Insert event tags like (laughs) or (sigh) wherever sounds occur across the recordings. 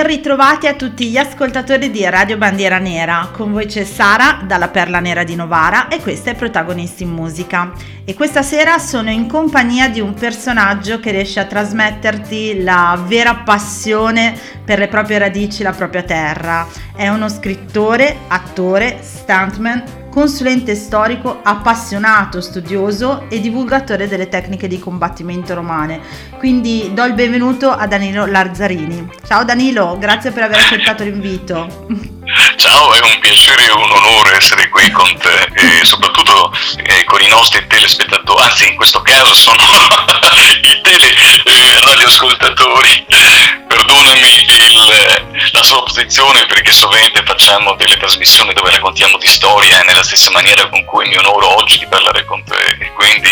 Ben ritrovati a tutti gli ascoltatori di Radio Bandiera Nera. Con voi c'è Sara dalla Perla Nera di Novara e questa è Protagonisti in Musica. E questa sera sono in compagnia di un personaggio che riesce a trasmetterti la vera passione per le proprie radici, la propria terra. È uno scrittore, attore, stuntman, consulente storico, appassionato, studioso e divulgatore delle tecniche di combattimento romane. Quindi do il benvenuto a Danilo Lazzarini. Ciao Danilo, grazie per aver accettato l'invito. Ciao, è un piacere e un onore essere qui con te e soprattutto eh, con i nostri telespettatori, anzi in questo caso sono (laughs) i tele eh. Perdonami il, la sopposizione perché sovente facciamo delle trasmissioni dove raccontiamo di storia nella stessa maniera con cui mi onoro oggi di parlare con te. E quindi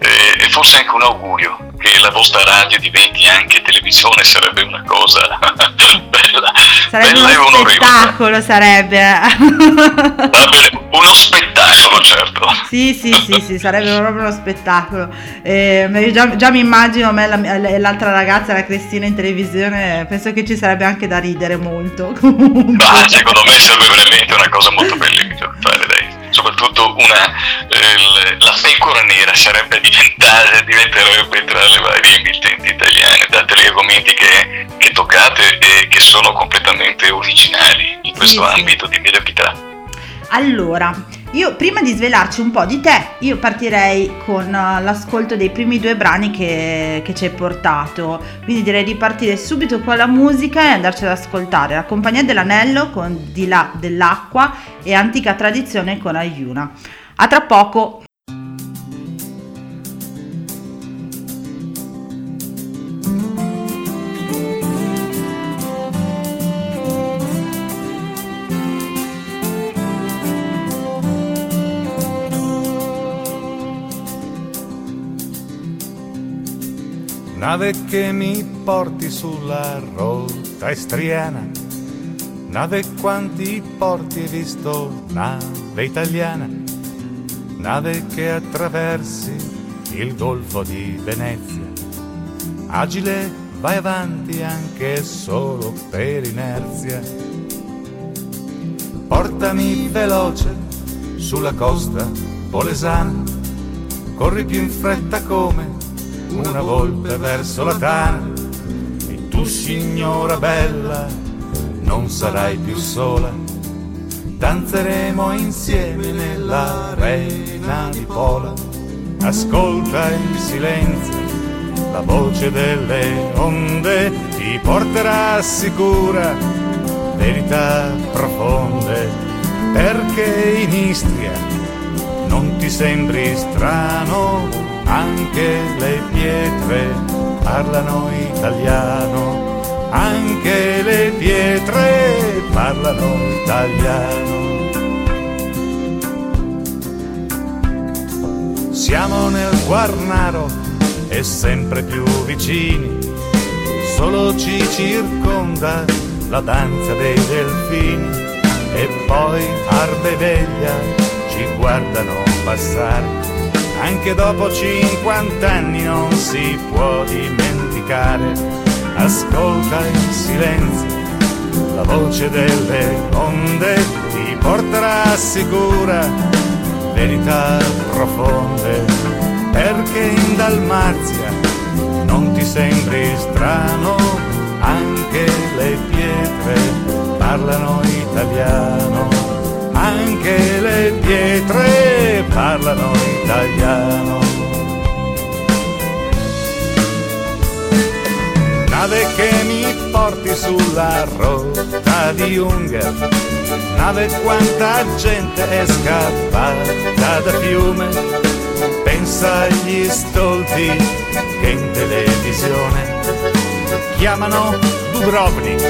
eh, forse anche un augurio che la vostra radio diventi anche televisione sarebbe una cosa (laughs) bella, sarebbe bella uno spettacolo sarebbe. Vabbè, uno spettacolo certo. Sì sì sì, sì sarebbe proprio uno spettacolo. Eh, già, già, mi immagino me e l'altra ragazza la Cristina in televisione penso che ci sarebbe anche da ridere molto (laughs) ah, secondo me sarebbe veramente una cosa molto bella da fare dai soprattutto una, eh, la pecora nera sarebbe diventata, diventerebbe tra le varie emittenti italiane, date gli argomenti che, che toccate e che sono completamente originali in questo ambito di mediocrità. Allora, io prima di svelarci un po' di te, io partirei con uh, l'ascolto dei primi due brani che, che, ci hai portato. Quindi direi di partire subito con la musica e andarci ad ascoltare. La compagnia dell'anello con Di là dell'acqua e Antica tradizione con Ayuna. A tra poco. Nave che mi porti sulla rotta estriana, nave quanti porti hai visto, nave italiana, nave che attraversi il golfo di Venezia. Agile vai avanti anche solo per inerzia. Portami veloce sulla costa polesana, corri più in fretta come una volpe verso la tana. E tu signora bella non sarai più sola. Danzeremo insieme nell'arena di Pola. Ascolta in silenzio la voce delle onde ti porterà sicura verità profonde. Perché in Istria non ti sembri strano anche le pietre parlano italiano, anche le pietre parlano italiano. Siamo nel Guarnaro e sempre più vicini, solo ci circonda la danza dei delfini. E poi Arbe Veglia ci guardano passare anche dopo 50 anni non si può dimenticare. Ascolta in silenzio la voce delle onde, ti porterà sicura verità profonde, perché in Dalmazia non ti sembri strano, anche le pietre parlano italiano anche le pietre parlano italiano. Nave che mi porti sulla rotta di Unger, nave quanta gente è scappata da fiume, pensa agli stolti che in televisione chiamano Dubrovnik,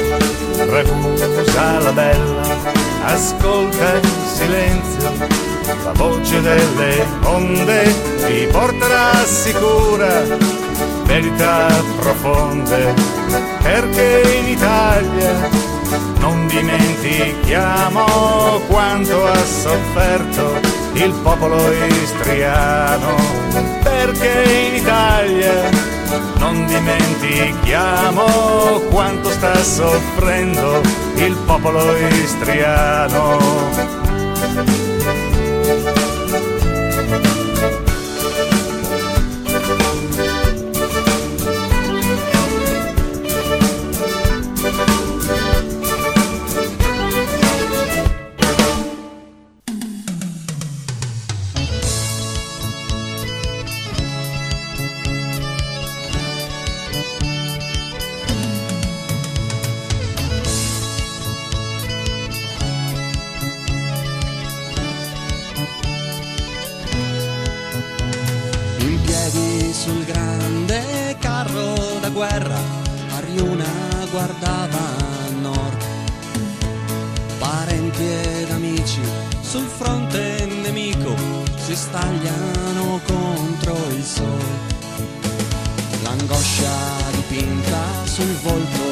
Ragusa la bella ascolta in silenzio la voce delle onde ti porterà sicura verità profonde perché in Italia non dimentichiamo quanto ha sofferto il popolo istriano perché in Italia non dimentichiamo quanto sta soffrendo il popolo istriano. sul volto.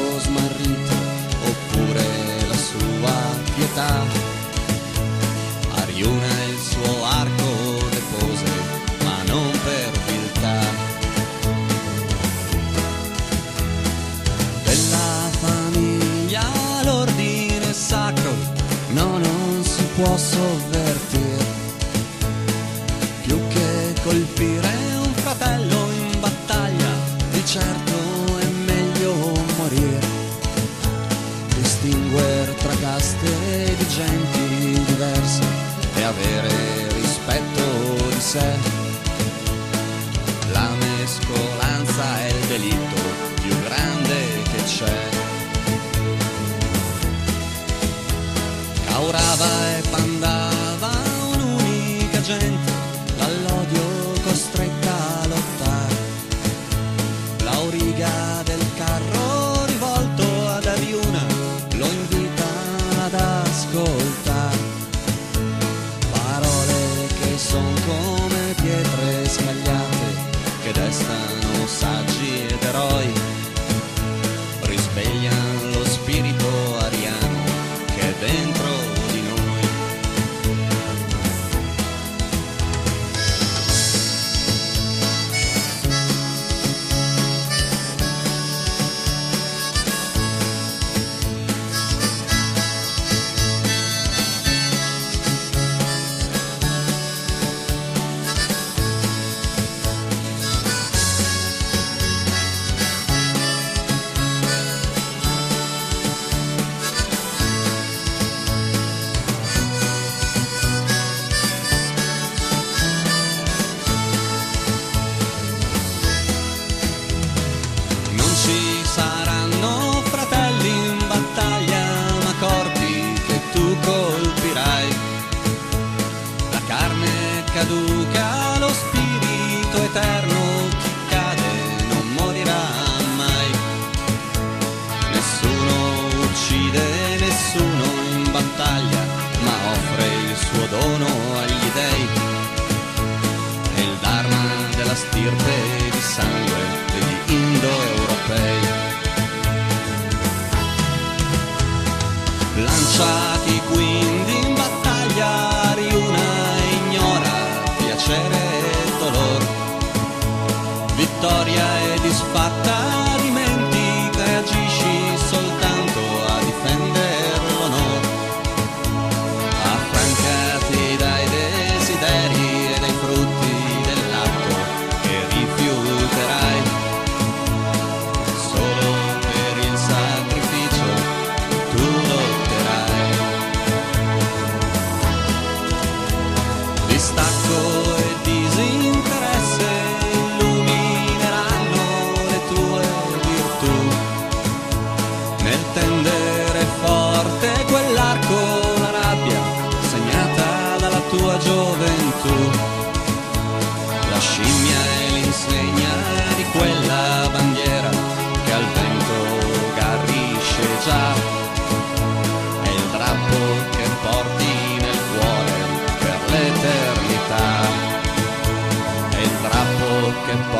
decirte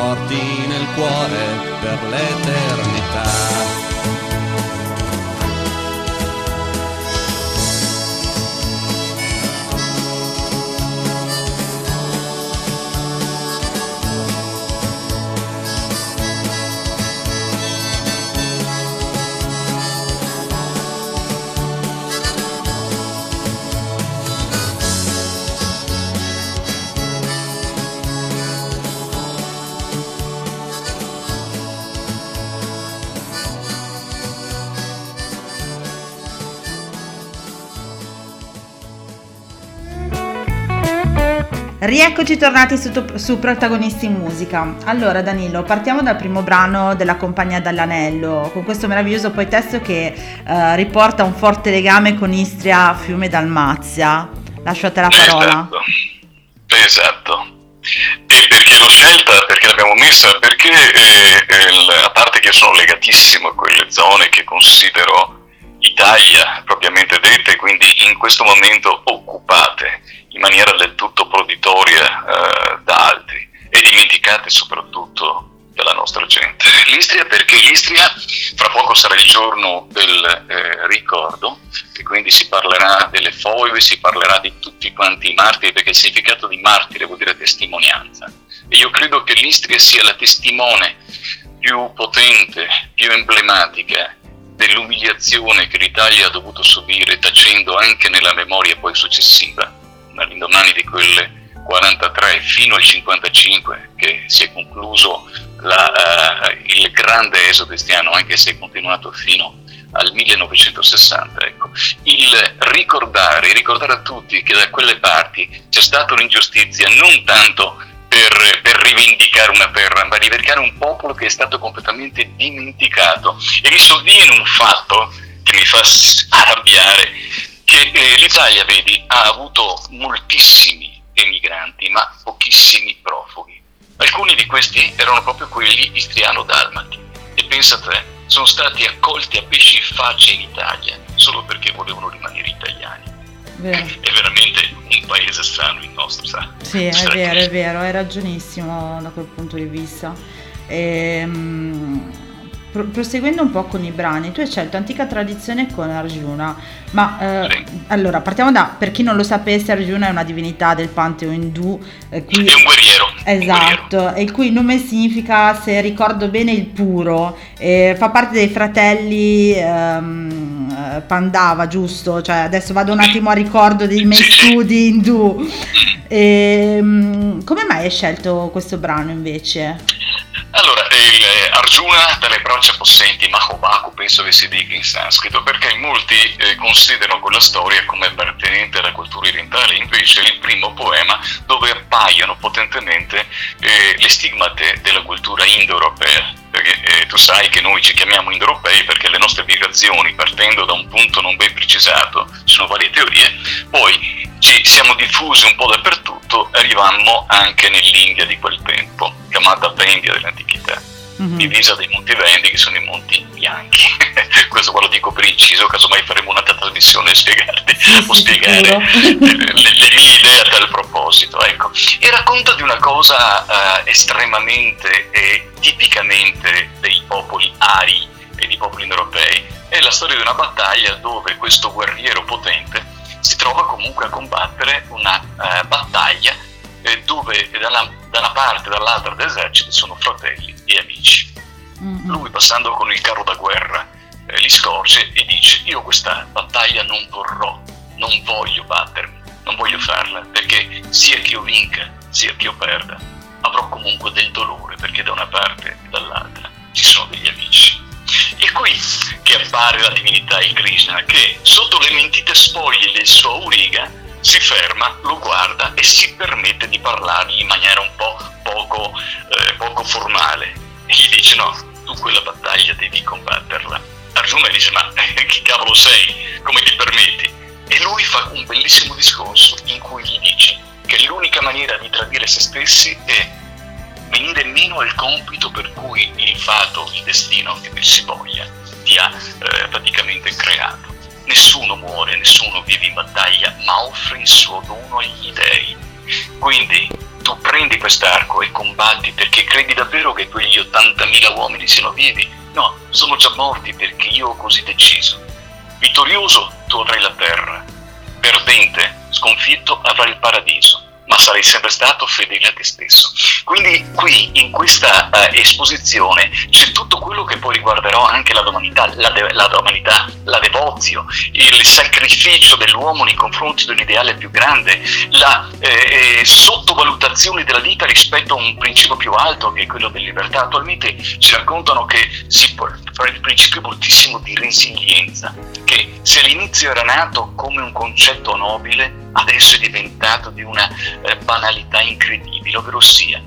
porti nel cuore per l'eternità. Rieccoci tornati su, su, Protagonisti in Musica. Allora Danilo, partiamo dal primo brano della compagnia dall'Anello, con questo meraviglioso poi testo che eh, riporta un forte legame con Istria, Fiume Dalmazia. Lascio a te la parola. Esatto. esatto. E perché l'ho scelta? Perché l'abbiamo messa? Perché eh, eh, a parte che sono legatissimo a quelle zone che considero Italia propriamente dette, quindi in questo momento occupate in maniera del tutto proditoria eh, da altri e dimenticate soprattutto della nostra gente. (laughs) L'Istria perché l'Istria fra poco sarà il giorno del eh, ricordo e quindi si parlerà delle foibe, si parlerà di tutti quanti i martiri perché il significato di martire vuol dire testimonianza e io credo che l'Istria sia la testimone più potente, più emblematica dell'umiliazione che l'Italia ha dovuto subire tacendo anche nella memoria poi successiva all'indomani di quelle 43 fino al 55 che si è concluso la, uh, il grande esodo cristiano, anche se è continuato fino al 1960. Ecco. Il ricordare, ricordare a tutti che da quelle parti c'è stata un'ingiustizia non tanto per, per, rivendicare una terra, ma rivendicare un popolo che è stato completamente dimenticato. E mi sovviene un fatto che mi fa arrabbiare, che eh, l'Italia, vedi, ha avuto moltissimi emigranti, ma pochissimi profughi. Alcuni di questi erano proprio quelli istriano-dalmati. E pensa a te, sono stati accolti a pesci in faccia in Italia solo perché volevano rimanere italiani. Vero. È veramente un paese strano il nostro, sa? Sì, è vero, è vero, hai ragionissimo da quel punto di vista. Ehm proseguendo un po' con i brani, tu hai scelto Antica Tradizione con Arjuna, ma eh, allora partiamo da, per chi non lo sapesse, Arjuna è una divinità del panteo indù. Eh, cui, è un guerriero. Esatto, un e il cui nome significa, se ricordo bene, il puro, eh, fa parte dei fratelli ehm, Pandava, giusto? Cioè, adesso vado un attimo a ricordo dei miei studi indù. E, ehm, come mai hai scelto questo brano invece? Allora, il eh, Arjuna dalle braccia possenti, Mahobaku penso che si dica in sanscrito, perché molti eh, considerano quella storia come appartenente alla cultura orientale, invece è il primo poema dove appaiono potentemente eh, le stigmate della cultura indo-europea. Perché eh, tu sai che noi ci chiamiamo indoeuropei perché le nostre migrazioni, partendo da un punto non ben precisato, ci sono varie teorie, poi ci siamo diffusi un po' dappertutto, arrivammo anche nell'India di quel tempo, chiamata Vendia dell'antichità, mm-hmm. divisa dai Monti Vendi che sono i Monti Bianchi. (laughs) Questo qua lo dico per inciso, casomai faremo una trasmissione e spiegarti (laughs) o spiegare le, le, le, mie idee a tal proposito. Ecco. E racconta di una cosa uh, estremamente e tipicamente dei popoli ari e di popoli europei. È la storia di una battaglia dove questo guerriero potente si trova comunque a combattere una uh, battaglia eh, dove da una, da una parte e dall'altra dell'esercito sono fratelli e amici. Mm-hmm. Lui passando con il carro da guerra eh, li scorge e dice io questa battaglia non vorrò, non voglio battermi, non voglio farla perché sia che io vinca sia che io perda avrò comunque del dolore perché da una parte e dall'altra ci sono degli amici. È qui che appare la divinità, il Krishna, che sotto le mentite spoglie del suo auriga si ferma, lo guarda e si permette di parlargli in maniera un po' poco, eh, poco formale. E gli dice no, tu quella battaglia devi combatterla. Arjuna dice ma eh, chi cavolo sei? Come ti permetti? E lui fa un bellissimo discorso in cui gli dice che l'unica maniera di tradire se stessi è venire meno al compito per cui il fato, il destino che si voglia ti ha eh, praticamente creato. Nessuno muore, nessuno vive in battaglia, ma offre il suo dono agli dèi. Quindi tu prendi quest'arco e combatti perché credi davvero che quegli 80.000 uomini siano vivi? No, sono già morti perché io ho così deciso. Vittorioso tu avrai la terra, perdente, sconfitto avrai il paradiso ma sarai sempre stato fedele a te stesso. Quindi qui in questa uh, esposizione c'è tutto quello che poi riguarderà anche la domanità, la, de- la domanità, la devozio, il sacrificio dell'uomo nei confronti di un ideale più grande, la eh, eh, sottovalutazione della vita rispetto a un principio più alto che è quello della libertà. Attualmente ci raccontano che si, fra il principio moltissimo di resilienza, che se all'inizio era nato come un concetto nobile, adesso è diventato di una eh, banalità incredibile, ovvero sia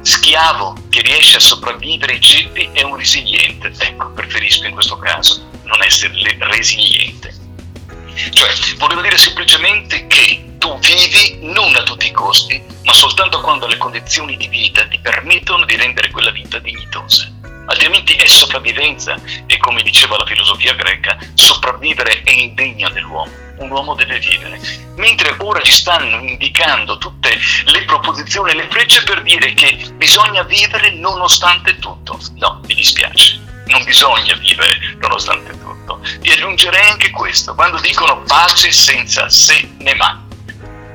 schiavo che riesce a sopravvivere ai ceppi è un resiliente. Ecco, preferisco in questo caso non essere resiliente. Cioè, volevo dire semplicemente che tu vivi non a tutti i costi, ma soltanto quando le condizioni di vita ti permettono di rendere quella vita dignitosa. Altrimenti è sopravvivenza e come diceva la filosofia greca, sopravvivere è indegno dell'uomo un uomo deve vivere. Mentre ora ci stanno indicando tutte le proposizioni e le frecce per dire che bisogna vivere nonostante tutto. No, mi dispiace, non bisogna vivere nonostante tutto. E aggiungerei anche questo, quando dicono pace senza se né ma.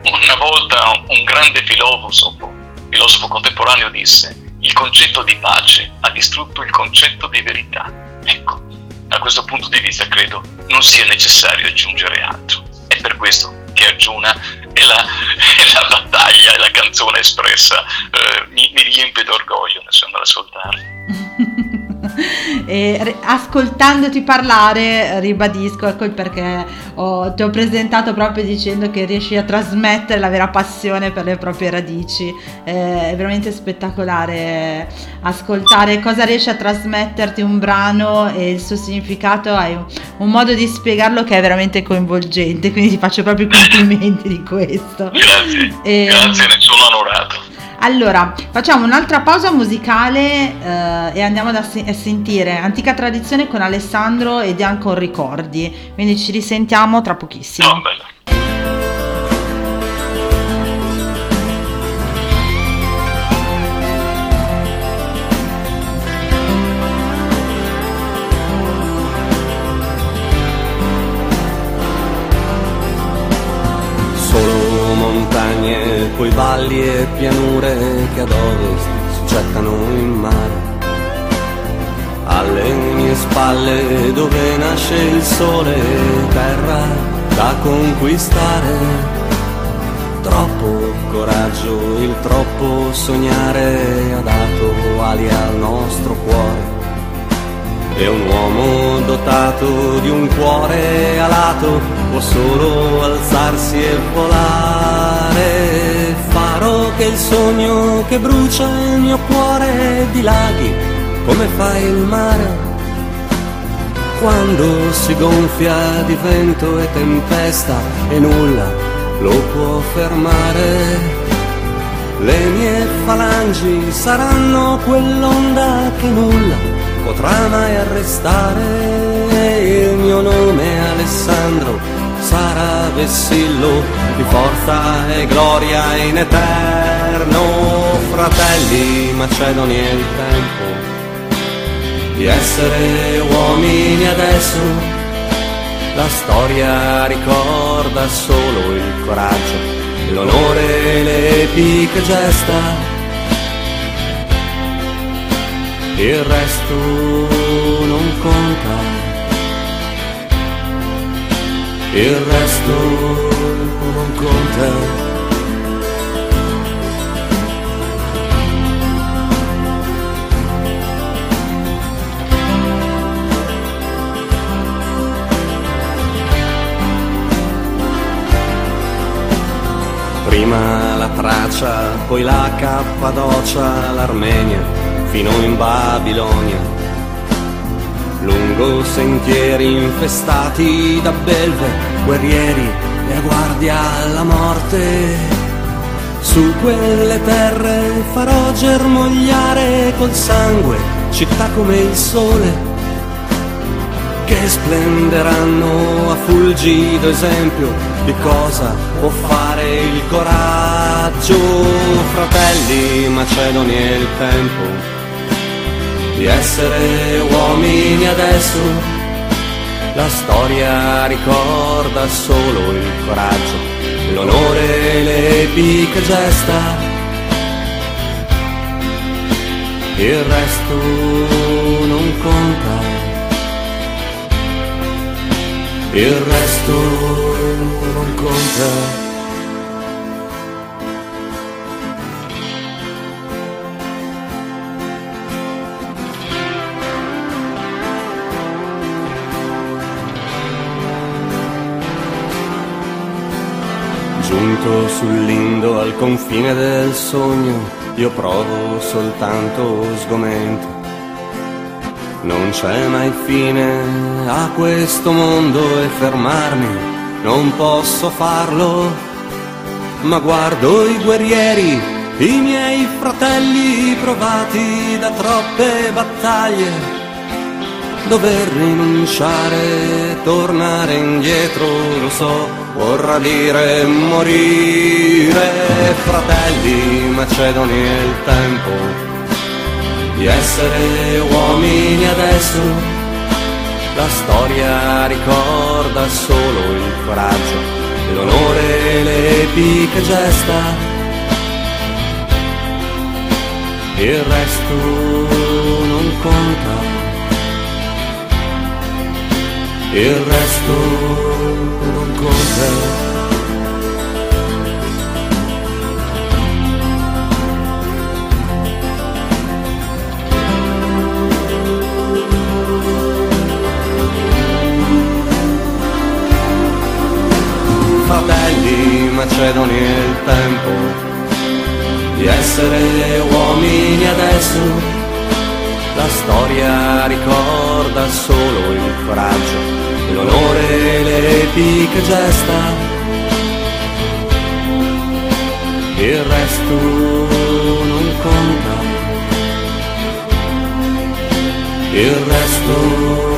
Una volta un grande filosofo, filosofo contemporaneo disse, il concetto di pace ha distrutto il concetto di verità. Ecco, da questo punto di vista credo non sia necessario aggiungere altro. È per questo che Arjuna e la, (laughs) la battaglia e la canzone espressa eh, mi, mi riempie d'orgoglio nell'ascoltarli. (laughs) e ascoltandoti parlare ribadisco ecco il perché ho, ti ho presentato proprio dicendo che riesci a trasmettere la vera passione per le proprie radici. Eh, è veramente spettacolare ascoltare cosa riesce a trasmetterti un brano e il suo significato. Hai un, un modo di spiegarlo che è veramente coinvolgente quindi ti faccio proprio i complimenti di questo. Grazie, e, grazie ne sono onorato allora, facciamo un'altra pausa musicale eh, e andiamo a, se- a, sentire Antica Tradizione con Alessandro ed Bianco Ricordi. Quindi ci risentiamo tra pochissimo. Oh, poi valli e pianure che ad ovest si gettano in mare. Alle mie spalle dove nasce il sole, terra da conquistare. Troppo coraggio, il troppo sognare ha dato ali al nostro cuore. E un uomo dotato di un cuore alato può solo alzarsi e volare che il sogno che brucia il mio cuore dilaghi come fa il mare quando si gonfia di vento e tempesta e nulla lo può fermare. Le mie falangi saranno quell'onda che nulla potrà mai arrestare. Il mio nome Alessandro sarà vessillo di forza e gloria in eterno, fratelli macedoni è il tempo di essere uomini adesso. La storia ricorda solo il coraggio, l'onore e le epiche gesta. Il resto non conta il resto non conta. Prima la Tracia, poi la Cappadocia, l'Armenia, fino in Babilonia lungo sentieri infestati da belve, guerrieri e a guardia alla morte. Su quelle terre farò germogliare col sangue città come il sole, che splenderanno a fulgido esempio di cosa può fare il coraggio. Fratelli macedoni e il tempo di essere uomini adesso. La storia ricorda solo il coraggio, l'onore e le epiche gesta. Il resto non conta. il resto non conta. Giunto sull'indo al confine del sogno, io provo soltanto sgomento non c'è mai fine a questo mondo e fermarmi, non posso farlo, ma guardo i guerrieri, i miei fratelli provati da troppe battaglie. Dover rinunciare, tornare indietro, lo so, vorrà dire morire. Fratelli macedoni il tempo di essere uomini adesso. La storia ricorda solo il coraggio, l'onore, le epiche gesta. Il resto non conta il resto non conta. Macedoni è il tempo di essere uomini adesso. La storia ricorda solo il coraggio l'onore le epiche gesta, il resto non conta, il resto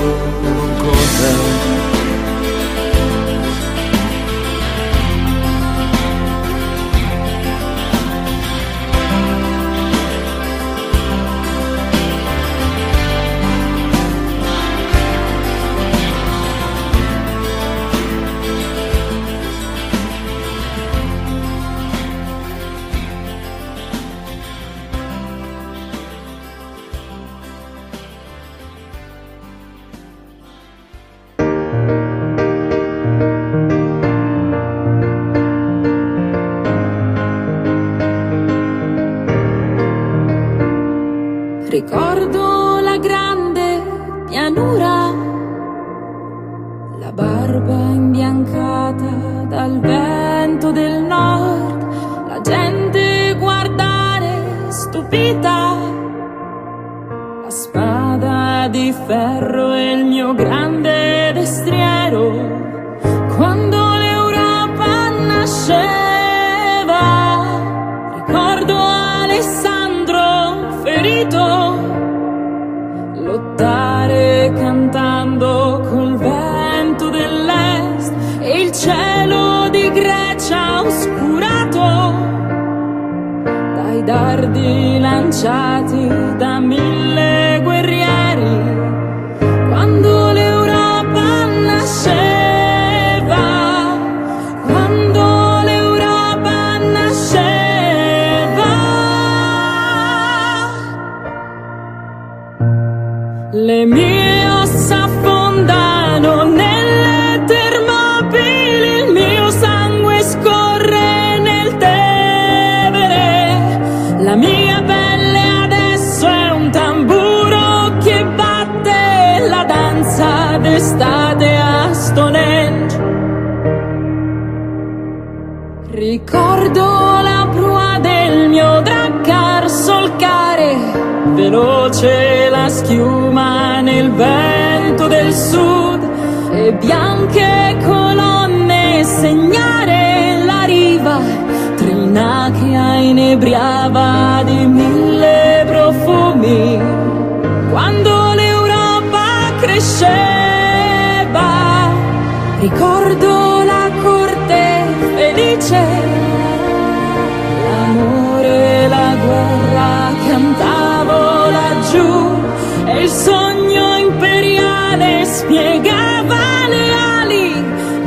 spiegava le ali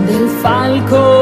del falco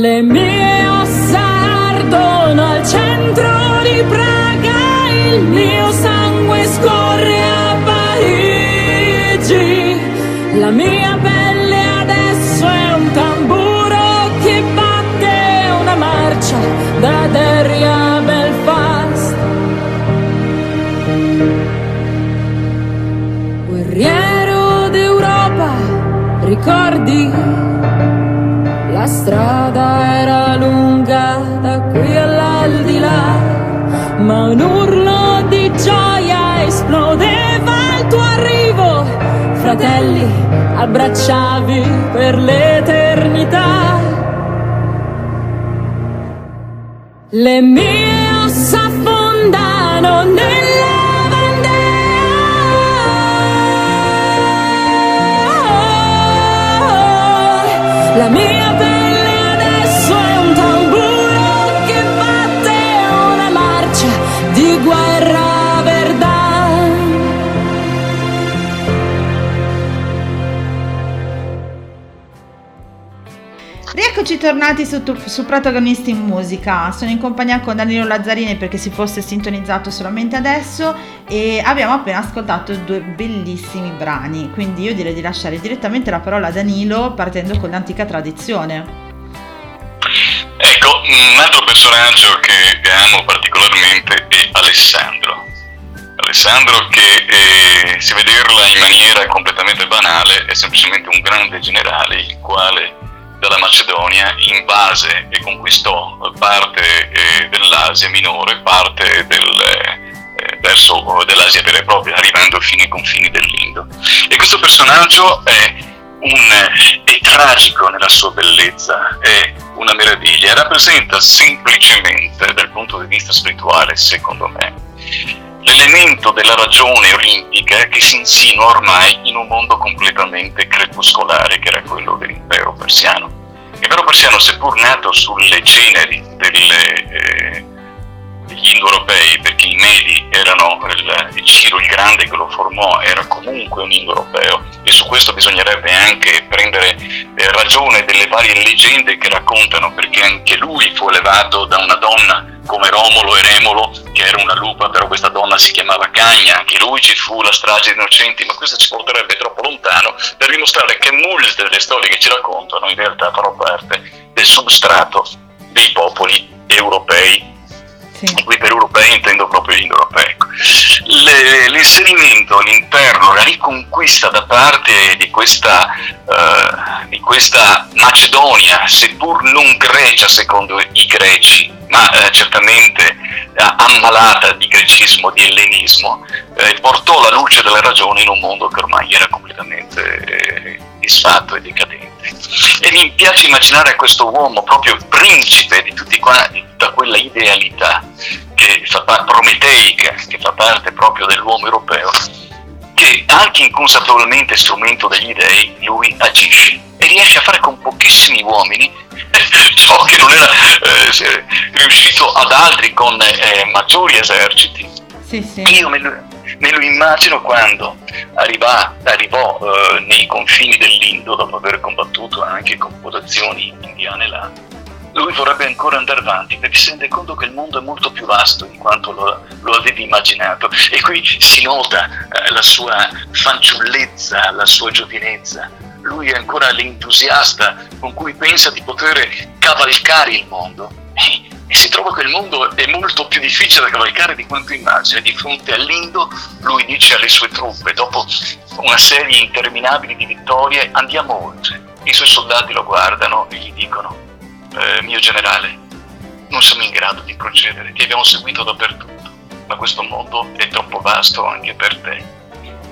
le mie ossa ardono al centro di Praga il mio sangue scorre a Parigi. La mia pelle adesso è un tamburo che batte una marcia da Derry a Belfast. Guerriero d'Europa ricordi strada era lunga da qui all'aldilà, ma un urlo di gioia esplodeva al tuo arrivo. Fratelli, abbracciavi per l'eternità. Le mie ossa affondano nella Vandea. La mia Rieccoci tornati su, su Protagonisti in Musica. Sono in compagnia con Danilo Lazzarini perché si fosse sintonizzato solamente adesso e abbiamo appena ascoltato due bellissimi brani. Quindi io direi di lasciare direttamente la parola a Danilo partendo con l'antica tradizione. Ecco, un altro personaggio che amo particolarmente è Alessandro. Alessandro che eh, se vederla in maniera completamente banale è semplicemente un grande generale il quale dalla Macedonia invase e conquistò parte eh, dell'Asia minore, parte del, eh, verso dell'Asia vera e propria, arrivando fino ai confini dell'Indo. E questo personaggio è, un, è tragico nella sua bellezza, è una meraviglia, rappresenta semplicemente dal punto di vista spirituale, secondo me, l'elemento della ragione olimpica che si insinua ormai in un mondo completamente crepuscolare che era quello dell'impero persiano. L'impero persiano, seppur nato sulle ceneri delle, eh, degli indoeuropei, perché i Medi erano il, il Ciro il Grande che lo formò, era comunque un indoeuropeo e su questo bisognerebbe anche prendere eh, ragione delle varie leggende che raccontano, perché anche lui fu elevato da una donna come Romolo e Remolo, che era una lupa, però questa donna si chiamava Cagna, anche lui ci fu la strage di innocenti, ma questo ci porterebbe troppo lontano per dimostrare che molte delle storie che ci raccontano in realtà fanno parte del substrato dei popoli europei. Sì. Qui per europei intendo proprio gli indoeuropei. Ecco. Le- l'inserimento all'interno, la riconquista da parte di questa, eh, di questa Macedonia, seppur non grecia secondo i greci, ma eh, certamente eh, ammalata di grecismo, di ellenismo, portò la luce della ragione in un mondo che ormai era completamente eh, disfatto e decadente. E mi piace immaginare questo uomo proprio principe di, tutti qua, di tutta quella idealità che fa prometeica, che fa parte proprio dell'uomo europeo, che anche inconsapevolmente strumento degli dei lui agisce e riesce a fare con pochissimi uomini (laughs) ciò che non era eh, riuscito ad altri con eh, maggiori eserciti. Sì, sì. Io me me lo immagino quando arriva- arrivò eh, nei confini dell'Indo, dopo aver combattuto anche con popolazioni indiane là, lui vorrebbe ancora andare avanti perché si rende conto che il mondo è molto più vasto di quanto lo, lo avevi immaginato e qui si nota eh, la sua fanciullezza, la sua giovinezza, lui è ancora l'entusiasta con cui pensa di poter cavalcare il mondo. E, si trova che il mondo è molto più difficile da cavalcare di quanto immagina. Di fronte all'Indo lui dice alle sue truppe, dopo una serie interminabile di vittorie, andiamo oltre. I suoi soldati lo guardano e gli dicono, eh, mio generale, non siamo in grado di procedere, ti abbiamo seguito dappertutto, ma questo mondo è troppo vasto anche per te.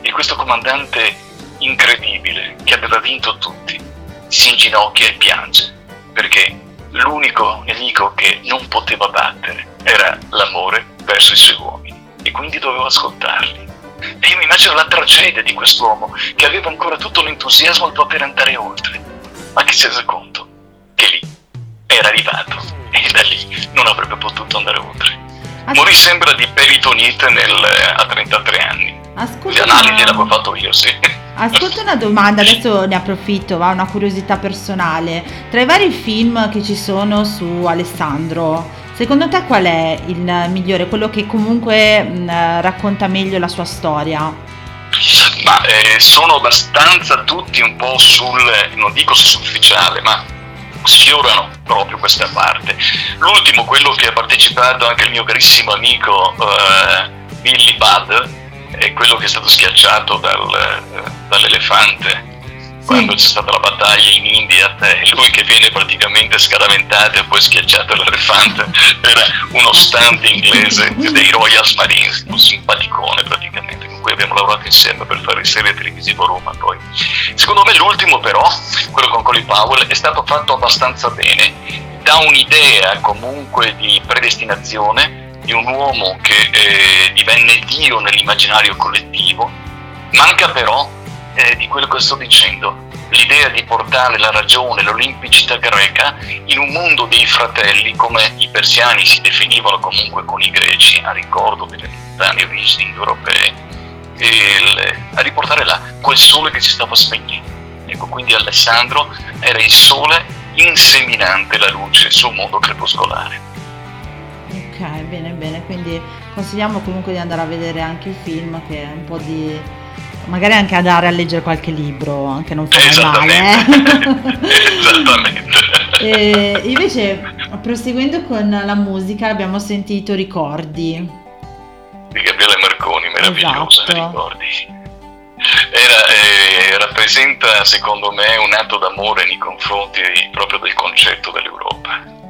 E questo comandante incredibile, che aveva vinto tutti, si inginocchia e piange, perché l'unico nemico che non poteva battere era l'amore verso i suoi uomini, e quindi doveva ascoltarli. E io mi immagino la tragedia di quest'uomo, che aveva ancora tutto l'entusiasmo di poter andare oltre, ma che si è reso conto che lì era arrivato e da lì non avrebbe potuto andare oltre. Morì sembra di peritonite nel, a 33 anni. Ascolta Le analisi l'avevo fatto io, sì. Ascolta una domanda, adesso ne approfitto, va una curiosità personale. Tra i vari film che ci sono su Alessandro, secondo te qual è il migliore, quello che comunque mh, racconta meglio la sua storia? Ma eh, sono abbastanza tutti un po' sul, non dico superficiale, ma sfiorano proprio questa parte. L'ultimo, quello che ha partecipato anche il mio carissimo amico eh, Billy Budd, è quello che è stato schiacciato dal, dall'elefante quando c'è stata la battaglia in India, è lui che viene praticamente scaraventato e poi schiacciato dall'elefante, era uno stante inglese dei Royal Marines, un simpaticone praticamente, con cui abbiamo lavorato insieme per fare serie televisive Roma poi. Secondo me l'ultimo però, quello con Colin Powell, è stato fatto abbastanza bene, dà un'idea comunque di predestinazione di un uomo che eh, divenne Dio nell'immaginario collettivo, manca però eh, di quello che sto dicendo, l'idea di portare la ragione, l'olimpicità greca in un mondo dei fratelli come i persiani si definivano comunque con i greci, a ricordo delle lontane origini europee, il, a riportare là quel sole che si stava spegnendo. Ecco, quindi Alessandro era il sole inseminante la luce sul mondo crepuscolare. Ok, bene, bene, quindi consigliamo comunque di andare a vedere anche il film che è un po' di magari anche andare a leggere qualche libro, anche non fa male. Esattamente. Esattamente. (laughs) E invece, proseguendo con la musica, abbiamo sentito Ricordi. Di Gabriele Marconi, meravigliosa, Esatto. ricordi? Era, eh, rappresenta secondo me un atto d'amore nei confronti proprio del concetto dell'Europa.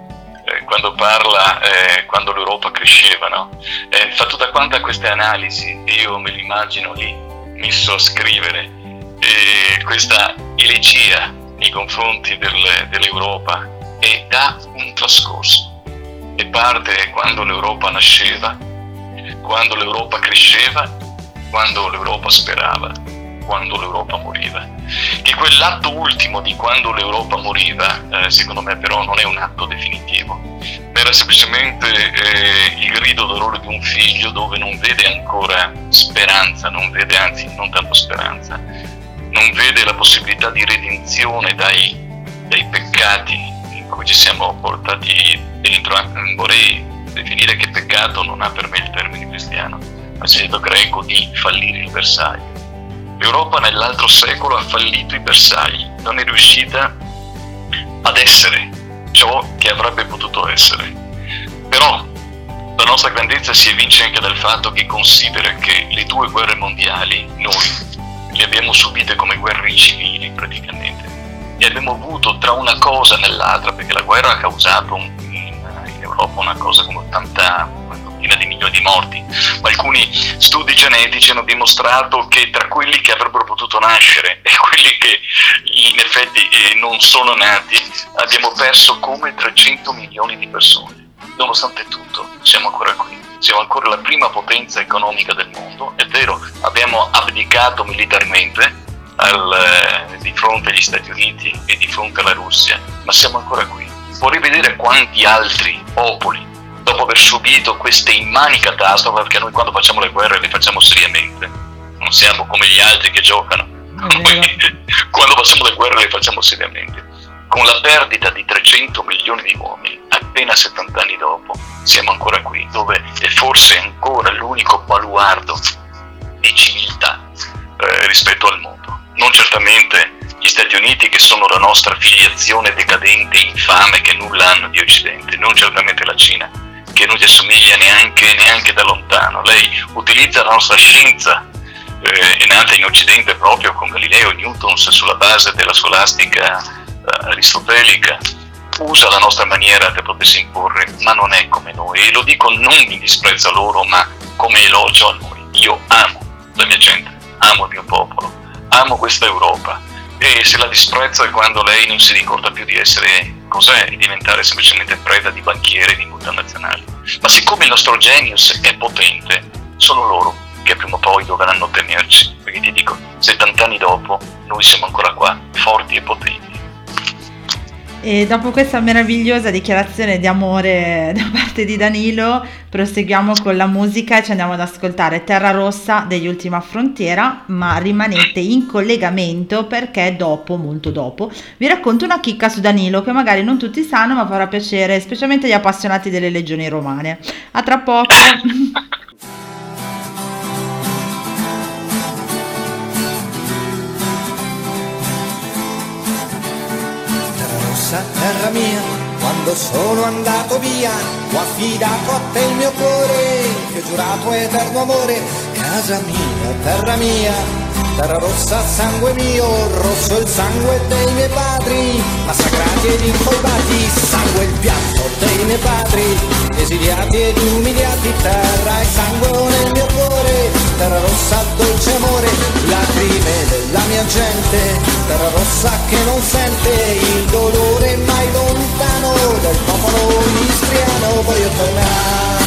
Eh, quando parla, eh, quando l'Europa cresceva, no? Eh, fa tutta quanta queste analisi, io me l'immagino lì, messo a scrivere, questa elegia nei confronti del- dell'Europa e dà un trascorso. E parte quando l'Europa nasceva, quando l'Europa cresceva, quando l'Europa sperava, quando l'Europa moriva. Che quell'atto ultimo di quando l'Europa moriva, eh, secondo me però non è un atto definitivo, era semplicemente eh, il grido d'orrore di un figlio dove non vede ancora speranza, non vede anzi non tanto speranza, non vede la possibilità di redenzione dai, dai peccati in cui ci siamo portati dentro. Vorrei definire che peccato non ha per me il termine cristiano, ma senso greco di fallire il bersaglio. L'Europa nell'altro secolo ha fallito i bersagli, non è riuscita ad essere ciò che avrebbe potuto essere. Però la nostra grandezza si evince anche dal fatto che considera che le due guerre mondiali noi le abbiamo subite come guerre civili praticamente e abbiamo avuto tra una cosa e nell'altra, perché la guerra ha causato in Europa una cosa come 80 ventina di milioni di morti, alcuni studi genetici hanno dimostrato che tra quelli che avrebbero potuto nascere e (laughs) quelli che in effetti eh, non sono nati abbiamo perso come 300 milioni di persone. Nonostante tutto siamo ancora qui, siamo ancora la prima potenza economica del mondo, è vero, abbiamo abdicato militarmente al, eh, di fronte agli Stati Uniti e di fronte alla Russia, ma siamo ancora qui. Vorrei vedere quanti altri popoli, dopo aver subito queste immani catastrofi, perché noi quando facciamo le guerre le facciamo seriamente, non siamo come gli altri che giocano. Noi, (laughs) quando facciamo le guerre le facciamo seriamente. Con la perdita di 300 milioni di uomini, appena 70 anni dopo, siamo ancora qui, dove è forse ancora l'unico baluardo di civiltà eh, rispetto al mondo. Non certamente gli Stati Uniti che sono la nostra filiazione decadente, infame, che nulla hanno di Occidente, non certamente la Cina, che non gli assomiglia neanche, neanche da lontano. Lei utilizza la nostra scienza, eh, è nata in Occidente proprio con Galileo e Newton sulla base della scolastica eh, aristotelica, usa la nostra maniera per potersi imporre, ma non è come noi. E lo dico non in disprezzo a loro, ma come elogio a noi. Io amo la mia gente, amo il mio popolo, amo questa Europa. E se la disprezzo è quando lei non si ricorda più di essere cos'è e diventare semplicemente preda di banchieri di multinazionali. Ma siccome il nostro genius è potente, sono loro che prima o poi dovranno tenerci. Perché ti dico, 70 anni dopo, noi siamo ancora qua, forti e potenti. E dopo questa meravigliosa dichiarazione di amore da parte di Danilo, proseguiamo con la musica e ci andiamo ad ascoltare Terra Rossa degli Ultima Frontiera, ma rimanete in collegamento perché dopo, molto dopo, vi racconto una chicca su Danilo che magari non tutti sanno, ma farà piacere specialmente agli appassionati delle legioni romane. A tra poco. terra mia, quando sono andato via, ho affidato a te il mio cuore, che ho giurato eterno amore, casa mia, terra mia, terra rossa, sangue mio, rosso il sangue dei miei padri, massacrati ed incolpati, sangue il pianto dei miei padri, esiliati ed umiliati, terra e sangue nel mio cuore, terra rossa, dolce amore, lacrime della mia gente, terra rossa che non sente il dolore mai lontano del popolo istriano, voglio tornare,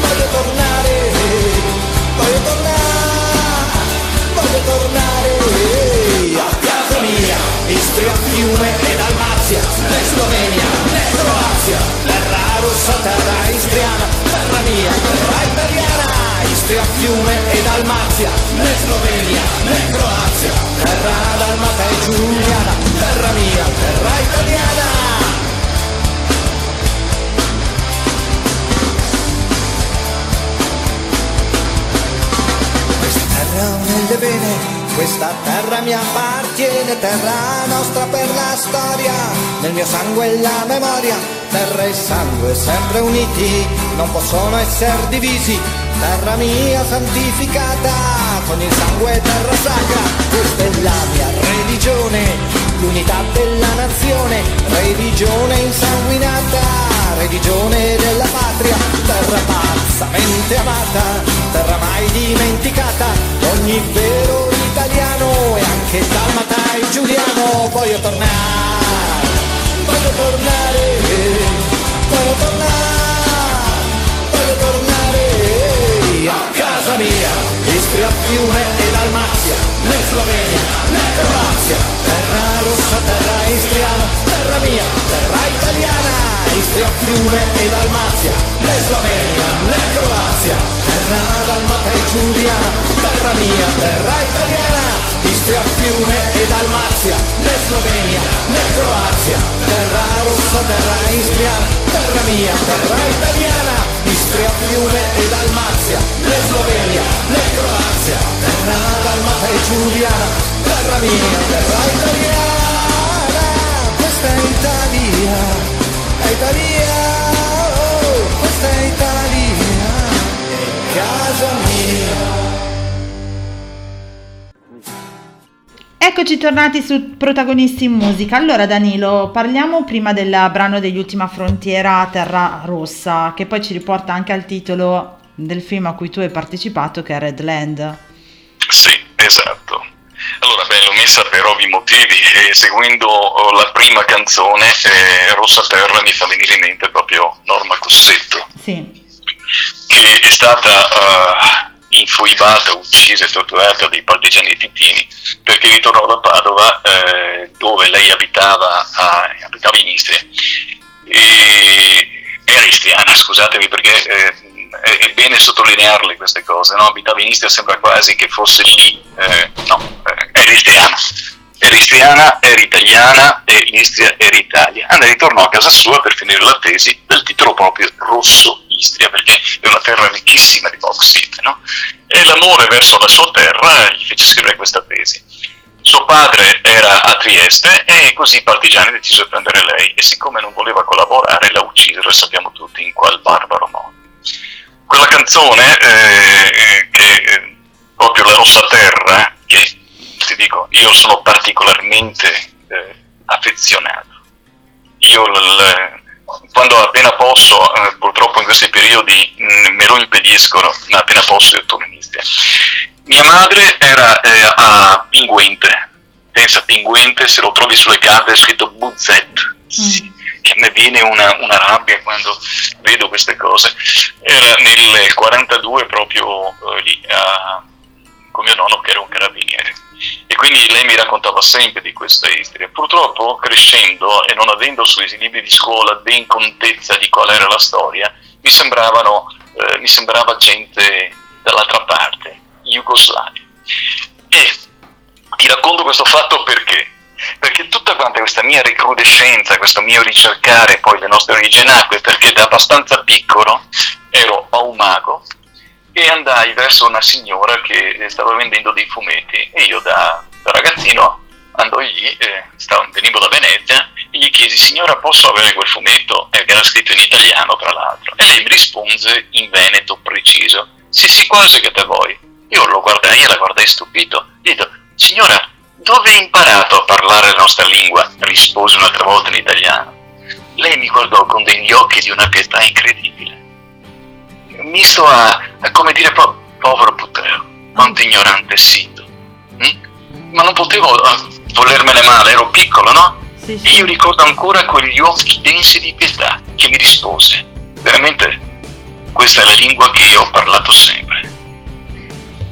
voglio tornare, voglio tornare, tornare a casa mia, Istria, Fiume e Dalmazia, né Slovenia, né Croazia, terra rossa, terra istriana, terra mia, terra italiana, Istria, Fiume e Dalmazia, né Slovenia, né Croazia, terra dalmata e giuliana, terra mia, terra italiana. Nelle vene, questa terra mi appartiene, terra nostra per la storia, nel mio sangue la memoria, terra e sangue sempre uniti, non possono essere divisi, terra mia santificata, con il sangue terra sacra, questa è la mia religione, l'unità della nazione, religione insanguinata religione della patria, terra pazzamente amata, terra mai dimenticata, ogni vero italiano e anche dalmata e giuliano, voglio tornare, voglio tornare, voglio tornare, voglio tornare a casa mia, Istria, Fiume e Dalmazia, né Slovenia, né Croazia, terra rossa, terra Fiume e Dalmazia, né Slovenia, né Croazia, terra dalmata e giuliana, terra mia, terra italiana, Istria, Fiume e Dalmazia, né Slovenia, né Croazia, terra rossa, terra istriana, terra mia, terra italiana, Istria, Fiume e Dalmazia, né Slovenia, né Croazia, terra dalmata e giuliana, terra mia, terra italiana, questa è Italia, è Italia, oh, questa è Italia, è casa mia. Eccoci tornati su Protagonisti in Musica. Allora Danilo, parliamo prima del brano degli Ultima Frontiera Terra Rossa, che poi ci riporta anche al titolo del film a cui tu hai partecipato, che è Redland. Sì, esatto. Allora, beh, l'ho messa per ovvi motivi e seguendo oh, la prima canzone, eh, Rossa Terra, mi fa venire in mente proprio Norma Cossetto, Sì, che è stata eh, infoibata, uccisa e torturata dai partigiani titini perché ritornò da Padova eh, dove lei abitava, a, abitava in Istria e era istriana, scusatemi perché eh, è, è bene sottolinearle queste cose, no? abitava in Istria sembra quasi che fosse lì, eh, no, eh, era istriana. Era istriana, era italiana e Istria era Italia. Anna ritornò a casa sua per finire la tesi del titolo proprio Rosso Istria, perché è una terra ricchissima di bauxite, no? E l'amore verso la sua terra gli fece scrivere questa tesi. Suo padre era a Trieste e così i partigiani decisero di prendere lei e siccome non voleva collaborare la uccisero e sappiamo tutti in qual barbaro modo. Quella canzone eh, che eh, proprio la Rossa Terra, che ti dico, io sono particolarmente eh, affezionato. Io l- quando appena posso, eh, purtroppo in questi periodi mh, me lo impediscono, ma appena posso io torno in Istria. Mia madre era eh, a Pinguente, pensa Pinguente, se lo trovi sulle carte è scritto Buzzet, sì, che a me viene una, una rabbia quando vedo queste cose. Era nel 42 proprio eh, lì, a, con mio nonno che era un carabiniere. E quindi lei mi raccontava sempre di questa Istria. Purtroppo crescendo e non avendo sui libri di scuola ben contezza di qual era la storia, mi, eh, mi sembrava gente dall'altra parte, jugoslavi. E ti racconto questo fatto perché? Perché tutta quanta questa mia recrudescenza, questo mio ricercare poi le nostre origini nacque perché da abbastanza piccolo ero a un mago e andai verso una signora che stava vendendo dei fumetti e io da, da ragazzino andò lì, eh, stavo, venivo da Venezia e gli chiesi signora posso avere quel fumetto? Eh, era scritto in italiano tra l'altro. E lei mi rispose in veneto preciso. Sì sì quasi che te vuoi. Io lo guardai e la guardai stupito. Dico signora dove hai imparato a parlare la nostra lingua? rispose un'altra volta in italiano. Lei mi guardò con degli occhi di una pietà incredibile misto a, a come dire po- povero puteo, quanto ignorante sito. Mm? Ma non potevo uh, volermene male, ero piccolo, no? Sì, E io ricordo ancora quegli occhi densi di pietà che mi rispose. Veramente, questa è la lingua che io ho parlato sempre.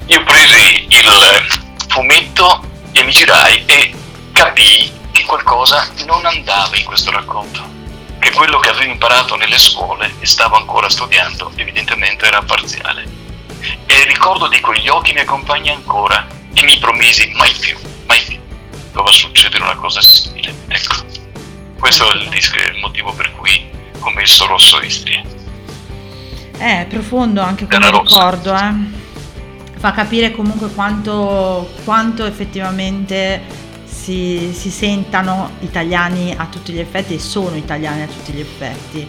Io presi il fumetto e mi girai e capii che qualcosa non andava in questo racconto che quello che avevo imparato nelle scuole e stavo ancora studiando evidentemente era parziale. E il ricordo di quegli occhi mi accompagna ancora e mi promisi mai più, mai più doveva succedere una cosa simile. Ecco, questo è il, il motivo per cui ho messo Rosso Istria. È profondo anche come Della ricordo, eh. Fa capire comunque quanto, quanto effettivamente si, si sentano italiani a tutti gli effetti e sono italiani a tutti gli effetti.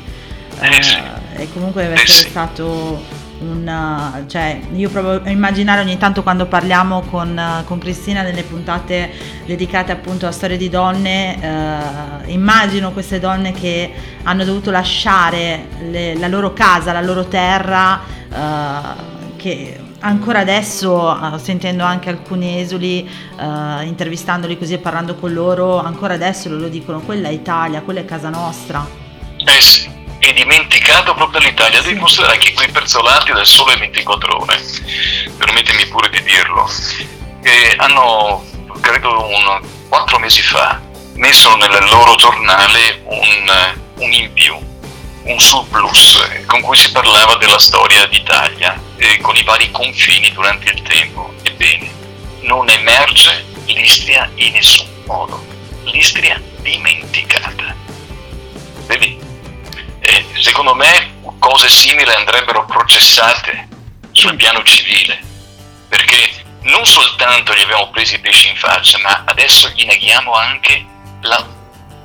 Eh, sì. e comunque deve Eh, essere stato un... cioè io provo a immaginare ogni tanto quando parliamo con, con Cristina nelle puntate dedicate appunto a storie di donne, eh, immagino queste donne che hanno dovuto lasciare le- la loro casa, la loro terra, eh, che ancora adesso, eh, sentendo anche alcuni esuli, eh, intervistandoli così e parlando con loro, ancora adesso loro dicono quella è Italia, quella è casa nostra. Eh sì, è dimenticato proprio l'Italia. Devi Sì. considerare che quei perzolati del sole 24 ore, permettimi pure di dirlo, eh, hanno, credo un, quattro mesi fa, messo nel loro giornale un, un in più, un surplus, con cui si parlava della storia d'Italia, eh, con i vari confini durante il tempo. Ebbene, non emerge l'Istria in nessun modo. L'Istria dimenticata. Vedi? Eh, secondo me cose simili andrebbero processate sul piano civile, perché non soltanto gli abbiamo presi i pesci in faccia, ma adesso gli neghiamo anche la,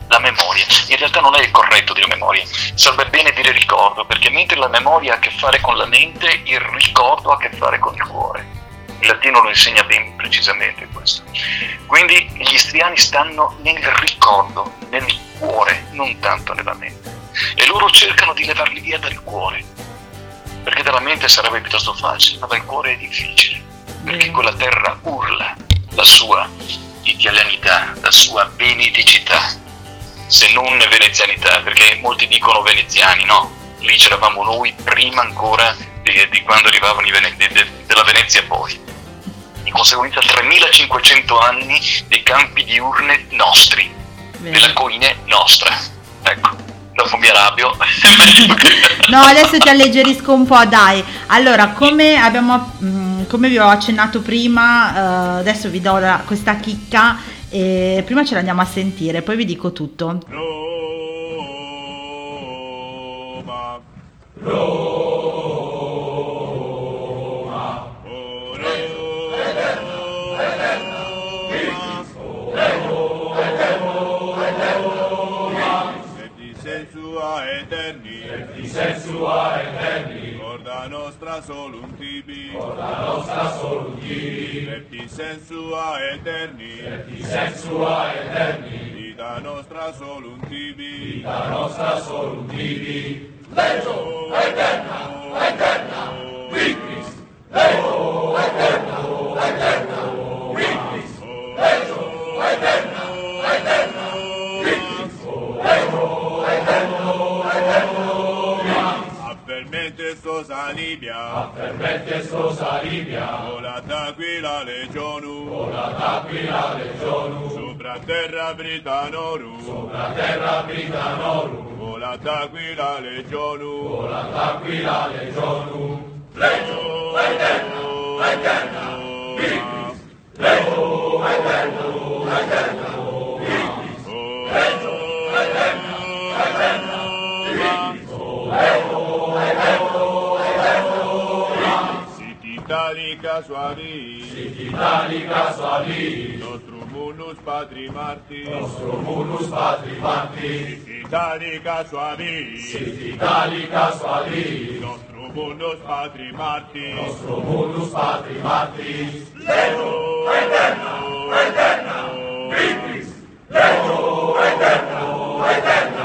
la memoria. In realtà non è il corretto dire memoria, sarebbe bene dire ricordo, perché mentre la memoria ha a che fare con la mente, il ricordo ha a che fare con il cuore. Il latino lo insegna ben precisamente questo. Quindi gli istriani stanno nel ricordo, nel cuore, non tanto nella mente. E loro cercano di levarli via dal cuore, perché dalla mente sarebbe piuttosto facile, ma dal cuore è difficile, perché Mm. quella terra urla la sua italianità, la sua veneticità, se non venezianità, perché molti dicono veneziani, no, lì c'eravamo noi prima ancora di, di quando arrivavano i Vene- de- de- della Venezia poi. Di conseguenza 3500 anni di campi di urne nostri, della coine nostra. Ecco, dopo mi arrabbio. (laughs) No, adesso ti alleggerisco un po', dai. Allora, come, abbiamo, mm, come vi ho accennato prima, eh, adesso vi do la- questa chicca e prima ce l'andiamo a sentire, poi vi dico tutto. Roma. Roma. Roma. Roma. Roma corda nostra solum tibi, corda nostra solum tibi, vertisen sua eterni, et dicet sua eterni, vita nostra solum tibi, vita nostra solum tibi, legio eterna, eterna, Libia, permette stosa Libia, vola d'aquila legionu, vola d'aquila legionu, sopra terra Britanorum, sopra terra Britanorum, vola d'aquila legionu, vola d'aquila legionu, legio eterna, eterna, legio eterna, eterna, sit italica suavi, sit italica suavi, nostrum munus patri martis, nostrum munus patri martis, italica suavi, sit italica suavi, nostrum munus patri martis, nostrum munus patri martis, legio eterna, eterna, victis, legio eterna, eterna,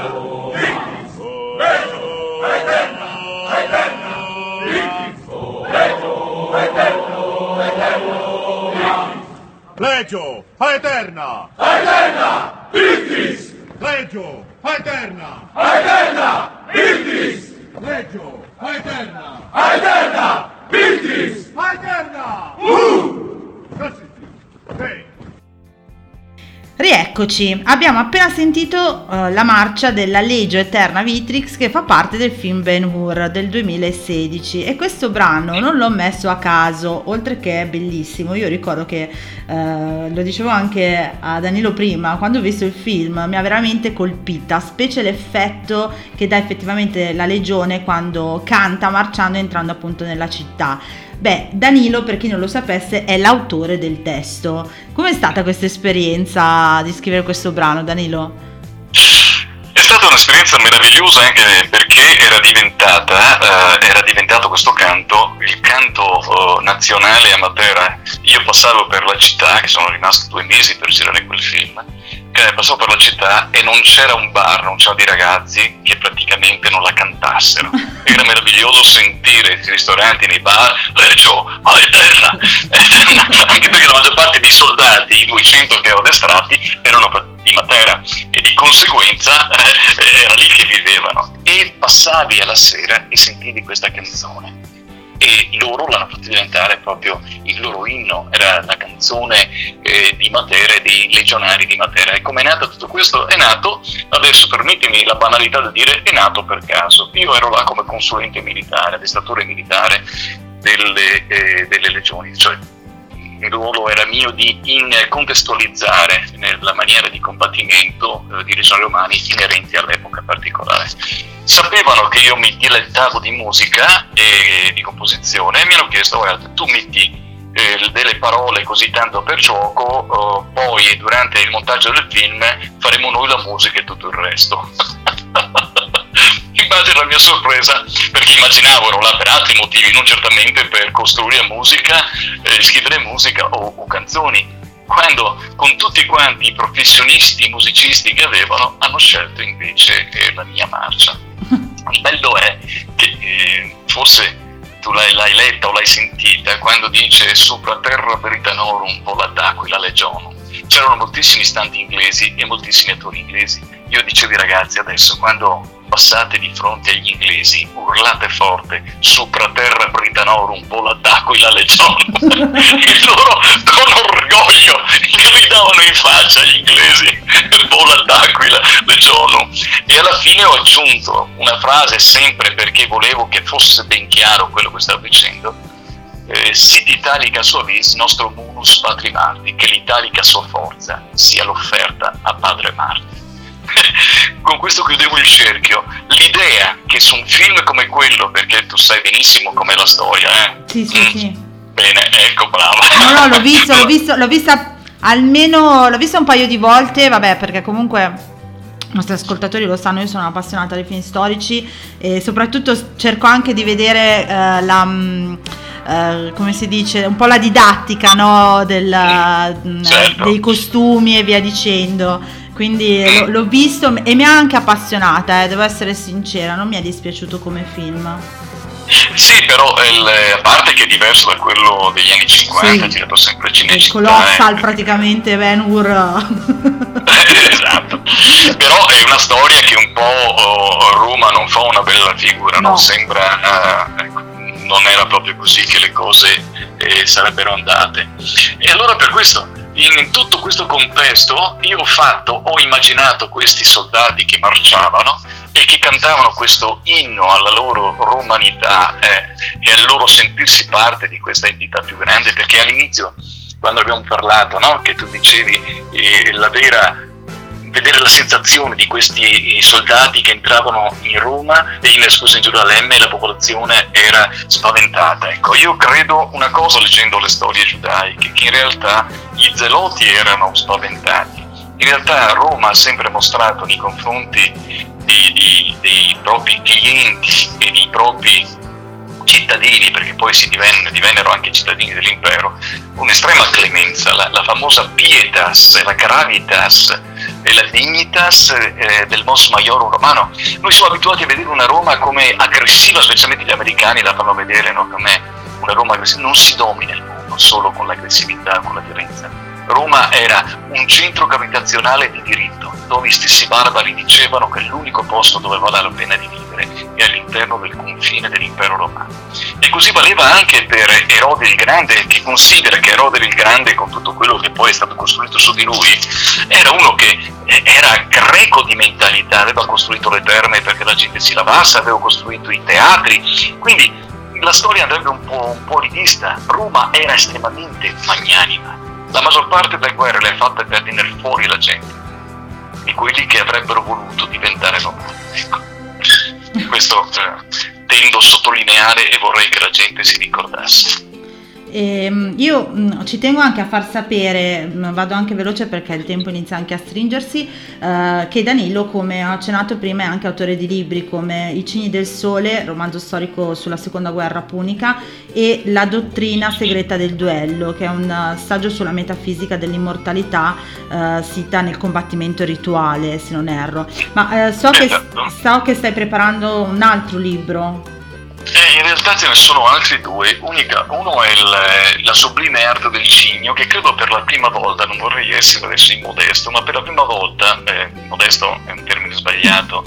Legio Aeterna, eterna, victis, Legio Aeterna, eterna, victis, Legio Aeterna, eterna, victis, Aeterna! uh! Così. Rieccoci, abbiamo appena sentito eh, la marcia della Legio Eterna Vitrix che fa parte del film Ben Hur del 2016 e questo brano non l'ho messo a caso, oltre che è bellissimo. Io ricordo che eh, lo dicevo anche a Danilo prima, quando ho visto il film mi ha veramente colpita, specie l'effetto che dà effettivamente la legione quando canta marciando entrando appunto nella città. Beh, Danilo, per chi non lo sapesse, è l'autore del testo. Com'è stata questa esperienza di scrivere questo brano, Danilo? È stata un'esperienza meravigliosa anche perché era diventata, eh, era diventato questo canto il canto eh, nazionale a Matera. Io passavo per la città, che sono rimasto due mesi per girare quel film, che passavo per la città e non c'era un bar, non c'erano dei ragazzi che praticamente non la cantassero. (laughs) Era meraviglioso sentire i ristoranti, nei bar, Reggio, ma eterna, eterna, (laughs) (laughs) anche perché la maggior parte dei soldati, i 200 che ero addestrati, erano di Matera e di conseguenza eh, era lì che vivevano e passavi alla sera e sentivi questa canzone e loro l'hanno fatto diventare proprio il loro inno, era la canzone eh, di Matera dei legionari di Matera. E come è nato tutto questo? È nato, adesso permettimi la banalità di dire, è nato per caso. Io ero là come consulente militare, addestratore militare delle, eh, delle legioni, cioè il ruolo era mio di contestualizzare nella maniera di combattimento eh, di regioni romani inerenti all'epoca particolare. Sapevano che io mi dilettavo di musica e di composizione e mi hanno chiesto, guarda, tu metti eh, delle parole così tanto per gioco, eh, poi durante il montaggio del film faremo noi la musica e tutto il resto. (laughs) Immagino la mia sorpresa, perché immaginavo ero là per altri motivi, non certamente per costruire musica, eh, scrivere musica o, o canzoni, quando con tutti quanti i professionisti musicisti che avevano hanno scelto invece eh, la mia marcia. (laughs) Il bello è che eh, forse tu l'hai, l'hai, letta o l'hai sentita quando dice sopra terra Britanorum vola d'aquila legiono. C'erano moltissimi istanti inglesi e moltissimi attori inglesi. Io dicevo ai ragazzi adesso quando passate di fronte agli inglesi, urlate forte, sopra terra Britanorum vola d'aquila legione. (laughs) e loro con orgoglio gridavano in faccia agli inglesi, vola d'aquila legione. E alla fine ho aggiunto una frase sempre perché volevo che fosse ben chiaro quello che stavo dicendo. Eh, sit italica suavis nostro munus patri marti, che l'italica sua forza sia l'offerta a padre Marti (laughs) con questo chiudevo il cerchio. L'idea che su un film come quello, perché tu sai benissimo com'è la storia, eh? Sì, sì, Mm. sì. Bene, ecco, brava. No, no, l'ho visto, l'ho (laughs) visto, l'ho vista almeno, l'ho vista un paio di volte, vabbè, perché comunque i nostri ascoltatori lo sanno, io sono appassionata di film storici e soprattutto cerco anche di vedere eh, la... Mh, eh, come si dice, un po' la didattica no? Del, mm, certo. dei costumi e via dicendo. Quindi l- l'ho visto e mi ha anche appassionata, eh, devo essere sincera, non mi è dispiaciuto come film. Sì, però il, a parte che è diverso da quello degli anni 50, Sì. girato sempre a Il Cinecittà. Colossal eh. praticamente Ben Hur. (laughs) esatto. Però è una storia che un po' oh, Roma non fa una bella figura, no? No. Sembra eh, ecco, non era proprio così che le cose eh, sarebbero andate. E allora per questo, in, tutto questo contesto, io ho fatto, ho immaginato questi soldati che marciavano e che cantavano questo inno alla loro romanità eh, e al loro sentirsi parte di questa entità più grande, perché all'inizio, quando abbiamo parlato, no, che tu dicevi eh, la vera vedere la sensazione di questi eh, soldati che entravano in Roma in, scusa, in Gerusalemme e la popolazione era spaventata. Ecco, io credo una cosa leggendo le storie giudaiche, che in realtà gli zeloti erano spaventati. In realtà Roma ha sempre mostrato nei confronti di- di- dei propri clienti e dei propri cittadini, perché poi si divenne- divennero anche cittadini dell'impero, un'estrema clemenza, la, la famosa pietas, la gravitas la dignitas eh, del mos maiorum romano. Noi siamo abituati a vedere una Roma come aggressiva, specialmente gli americani la fanno vedere no, come una Roma aggressiva. Non si domina il mondo solo con l'aggressività, con la violenza. Roma era un centro gravitazionale di diritto, dove gli stessi barbari dicevano che l'unico posto dove vale la pena di vivere è all'interno del confine dell'impero romano. E così valeva anche per Erode il Grande, che considera che Erode il Grande, con tutto quello che poi è stato costruito su di lui, era uno che eh, era greco di mentalità, aveva costruito le terme perché la gente si lavasse, aveva costruito i teatri, quindi la storia andrebbe un po', un po' rivista. Roma era estremamente magnanima. La maggior parte delle guerre le ha fatte per tenere fuori la gente di quelli che avrebbero voluto diventare romani. Ecco. Questo eh, tendo a sottolineare e vorrei che la gente si ricordasse. Ehm, io mh, ci tengo anche a far sapere, mh, vado anche veloce perché il tempo inizia anche a stringersi, eh, che Danilo, come ho accennato prima, è anche autore di libri come I cigni del sole, romanzo storico sulla seconda guerra punica, e La dottrina segreta del duello, che è un eh, saggio sulla metafisica dell'immortalità eh, sita nel combattimento rituale, se non erro. Ma eh, so, che, Esatto. so che stai preparando un altro libro. Eh, in realtà ce ne sono altri due. Unica- uno è il- la sublime arte del cigno, che credo per la prima volta, non vorrei essere adesso immodesto, ma per la prima volta, eh, modesto è un termine sbagliato,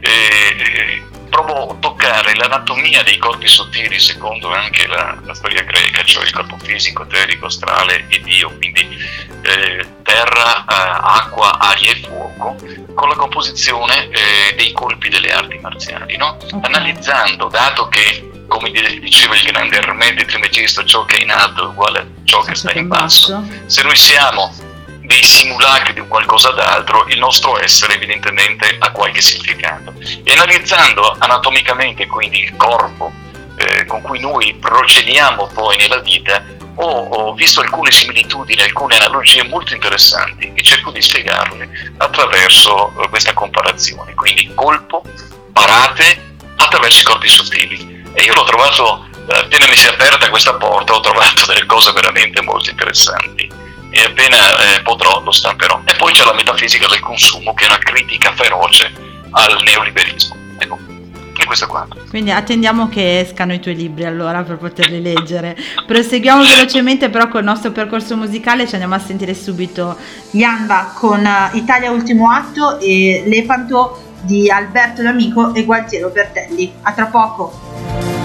eh, eh, provo a toccare l'anatomia dei corpi sottili secondo anche la, la storia greca, cioè il corpo fisico, eterico, astrale e Dio, quindi eh, terra, eh, acqua, aria e fuoco, con la composizione eh, dei colpi delle arti marziali, no? Analizzando, dato che, come di- diceva il grande Ermete Trimegisto, ciò che è in alto è uguale a ciò che sta in basso, se noi siamo dei simulacri di un qualcosa d'altro, il nostro essere evidentemente ha qualche significato. E analizzando anatomicamente quindi il corpo eh, con cui noi procediamo poi nella vita, ho, visto alcune similitudini, alcune analogie molto interessanti e cerco di spiegarle attraverso eh, questa comparazione. Quindi colpo, parate attraverso i corpi sottili. E io l'ho trovato, eh, appena mi si è aperta questa porta, ho trovato delle cose veramente molto interessanti. E appena eh, potrò lo stamperò. E poi c'è la metafisica del consumo, che è una critica feroce al neoliberismo. Ecco, e questo è quanto. Quindi attendiamo che escano i tuoi libri allora per poterli leggere. Proseguiamo velocemente però col nostro percorso musicale, ci andiamo a sentire subito Yanda con eh, Italia Ultimo Atto e Lepanto di Alberto D'Amico e Gualtiero Bertelli. A tra poco.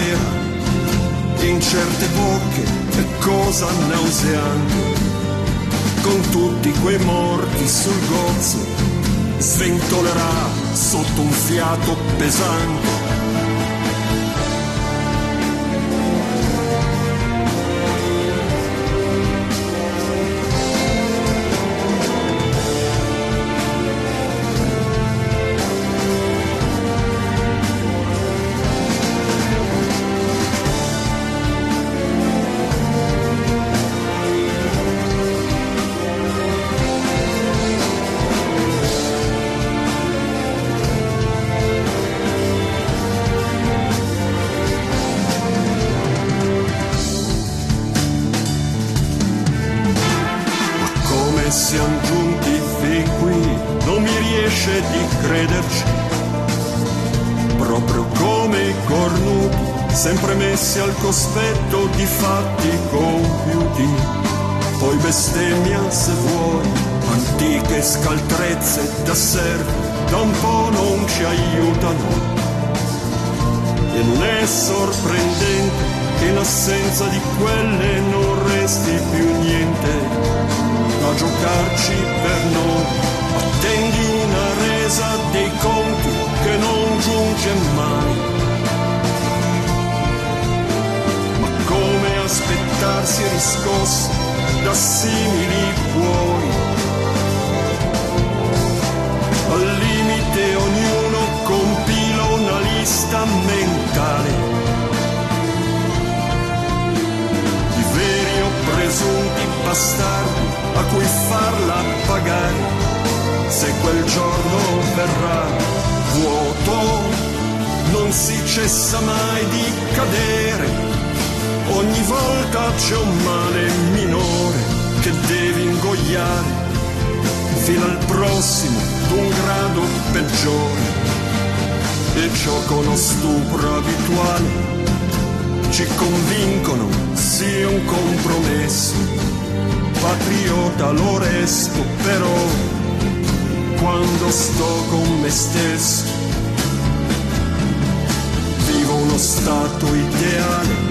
vera in certe bocche è cosa nauseante. Con tutti quei morti sul gozzo sventolerà sotto un fiato pesante. migliaia, fino al prossimo d'un grado peggiore. E ciò con lo stupro abituale ci convincono sia un compromesso. Patriota lo resto però quando sto con me stesso. Vivo uno stato ideale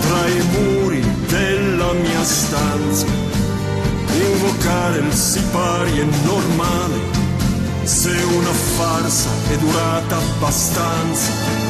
tra i muri della mia stanza provocare il sipario è normale se una farsa è durata abbastanza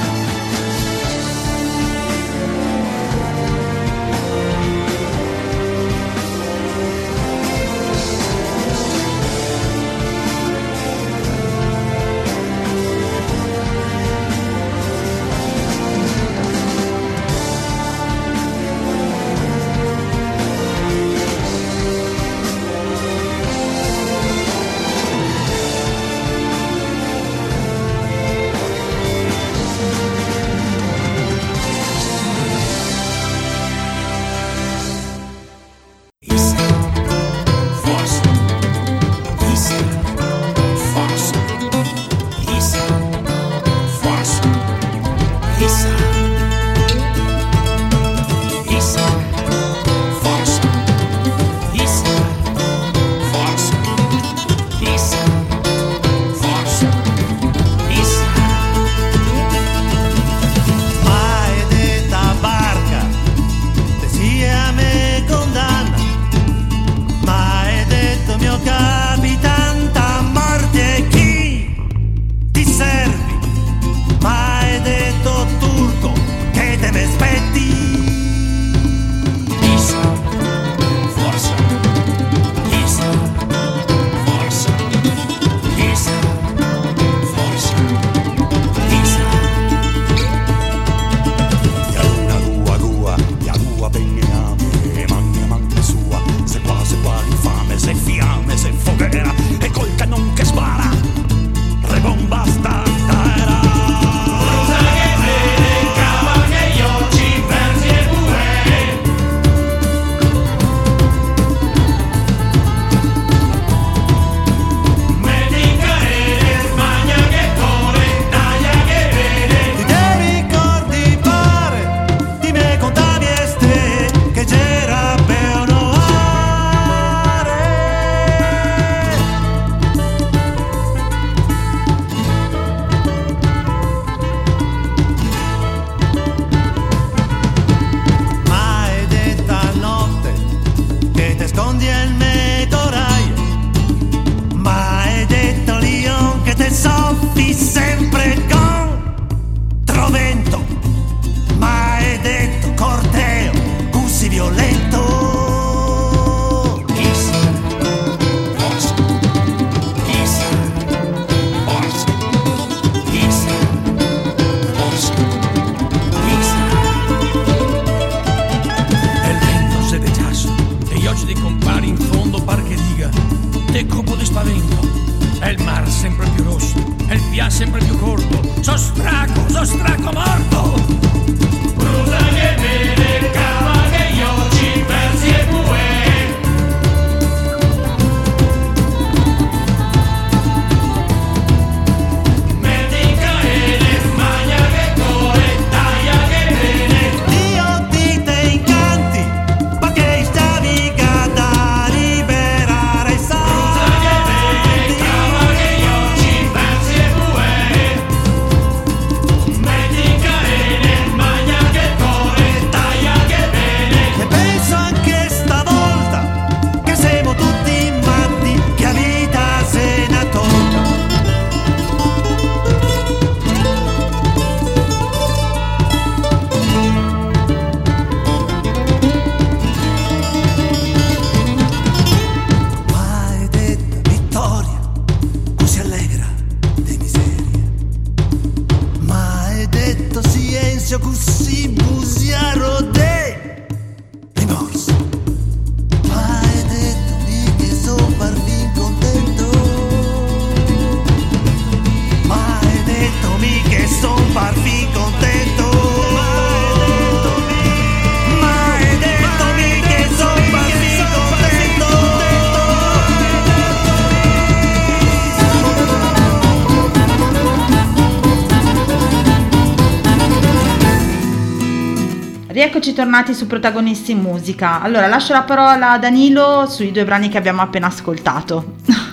Rieccoci tornati su Protagonisti in Musica. Allora, lascio la parola a Danilo sui due brani che abbiamo appena ascoltato. (laughs)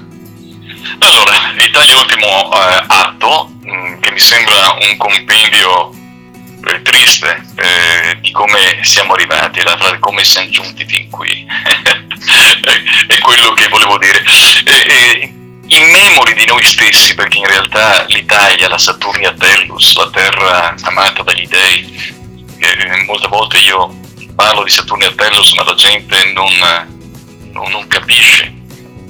Allora, l'Italia ultimo eh, atto, mh, che mi sembra un compendio eh, triste eh, di come siamo arrivati, la come siamo giunti fin qui, (laughs) è quello che volevo dire. Eh, eh, in memori di noi stessi, perché in realtà l'Italia, la Saturnia Tellus, la terra amata dagli dei, eh, molte volte io parlo di Saturnia Tellus ma la gente non, non- non capisce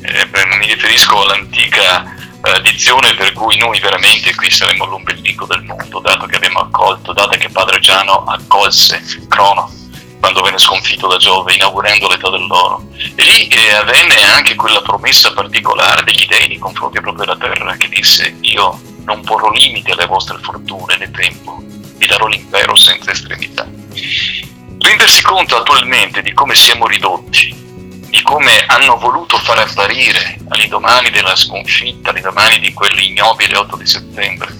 eh, mi riferisco all'antica eh, dizione per cui noi veramente qui saremmo l'ombelico del mondo, dato che abbiamo accolto, dato che Padre Giano accolse Crono quando venne sconfitto da Giove, inaugurando l'età dell'oro. E lì eh, avvenne anche quella promessa particolare degli dei nei confronti proprio della terra, che disse io non porrò limiti alle vostre fortune né tempo, darò l'impero senza estremità. Rendersi conto attualmente di come siamo ridotti, di come hanno voluto far apparire all'indomani della sconfitta, all'indomani di quell'ignobile 8 di settembre,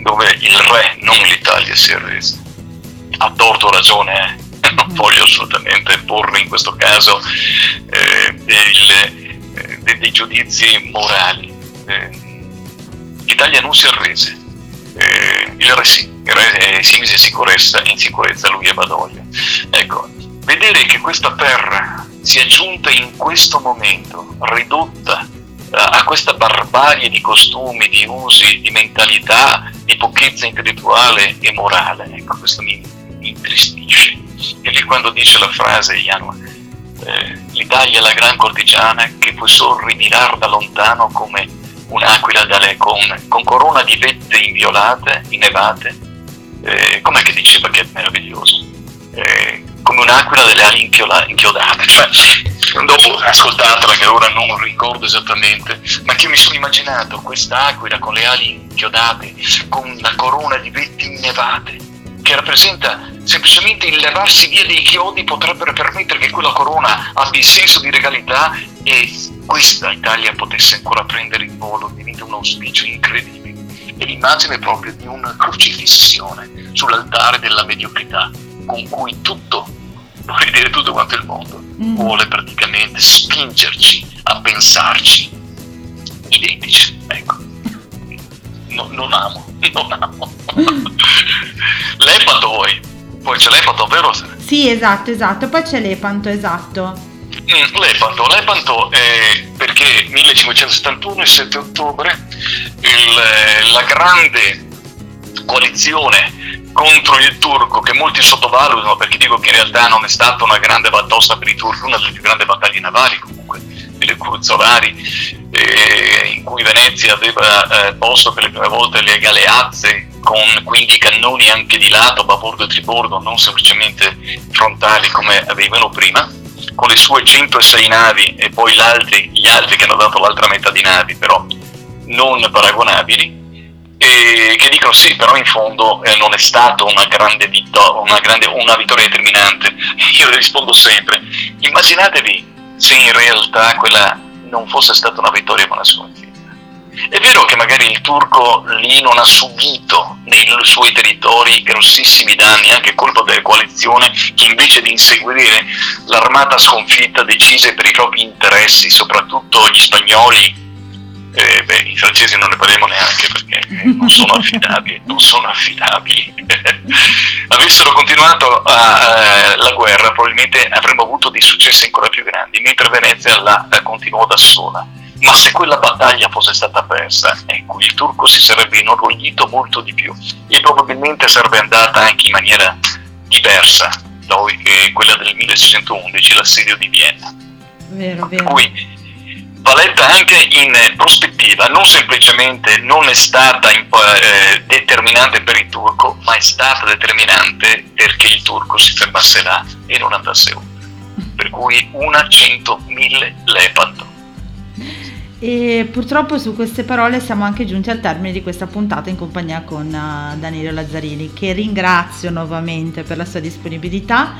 dove il re, non l'Italia, si è reso. Ha torto ragione, eh? non voglio assolutamente porre in questo caso eh, del- eh, de- dei giudizi morali. Eh, L'Italia non si arrese, eh, il re il re eh, si mise sicurezza, in sicurezza lui e Badoglio. Ecco, vedere che questa terra si è giunta in questo momento, ridotta eh, a questa barbarie di costumi, di usi, di mentalità, di pochezza intellettuale e morale, ecco, questo mi, mi intristisce. E lì quando dice la frase, Iano, eh, l'Italia è la gran cortigiana che può solo rimirar da lontano come un'aquila dalle- con, con corona di vette inviolate, innevate. Eh, com'è che diceva che è meraviglioso? Eh, come un'aquila dalle ali inchiola- inchiodate. (laughs) Cioè, dopo ascoltatela, che ora non ricordo esattamente, ma che mi sono immaginato questa aquila con le ali inchiodate, con la corona di vette innevate, che rappresenta semplicemente il levarsi via dei chiodi potrebbero permettere che quella corona abbia il senso di regalità e questa Italia potesse ancora prendere il volo, diventa un auspicio incredibile. È l'immagine proprio di una crocifissione sull'altare della mediocrità, con cui tutto, vorrei dire tutto quanto il mondo, vuole praticamente spingerci a pensarci identici. Ecco. No- non amo, (laughs) non amo. L'epato vuoi? Poi c'è l'epato, vero? Sì, esatto, esatto. Poi c'è l'Epanto, esatto. Mm, Lepanto, Lepanto è perché 1571, il 7 ottobre, il- la grande coalizione contro il turco che molti sottovalutano perché dico che in realtà non è stata una grande batosta per i turchi, una delle più grandi battaglie navali comunque delle Curuzzolari eh, in cui Venezia aveva eh, posto per le prime volte le galeazze con quindi cannoni anche di lato, babordo e tribordo, non semplicemente frontali come avevano prima con le sue 106 navi e poi gli altri, che hanno dato l'altra metà di navi, però non paragonabili, che dicono sì, però in fondo eh, non è stata una grande, vitto- una, grande una vittoria determinante. (laughs) Io le rispondo sempre, immaginatevi se in realtà quella non fosse stata una vittoria ma una sconfitta. È vero che magari il turco lì non ha subito nei suoi territori grossissimi danni, anche colpa della coalizione che invece di inseguire l'armata sconfitta decise per i propri interessi, soprattutto gli spagnoli, eh, beh, i francesi non ne parliamo neanche perché non sono affidabili, non sono affidabili. (laughs) Avessero continuato a, eh, la guerra probabilmente avremmo avuto dei successi ancora più grandi, mentre Venezia la continuò da sola. Ma se quella battaglia fosse stata persa, ecco, il turco si sarebbe inorgoglito molto di più e probabilmente sarebbe andata anche in maniera diversa da eh, quella del 1611, l'assedio di Vienna. Vero, vero. Cui va letta anche in prospettiva, non semplicemente non è stata eh, determinante per il turco, ma è stata determinante perché il turco si fermasse là e non andasse oltre. Per cui una, cento, mille lepanto. E purtroppo su queste parole siamo anche giunti al termine di questa puntata in compagnia con uh, Danilo Lazzarini, che ringrazio nuovamente per la sua disponibilità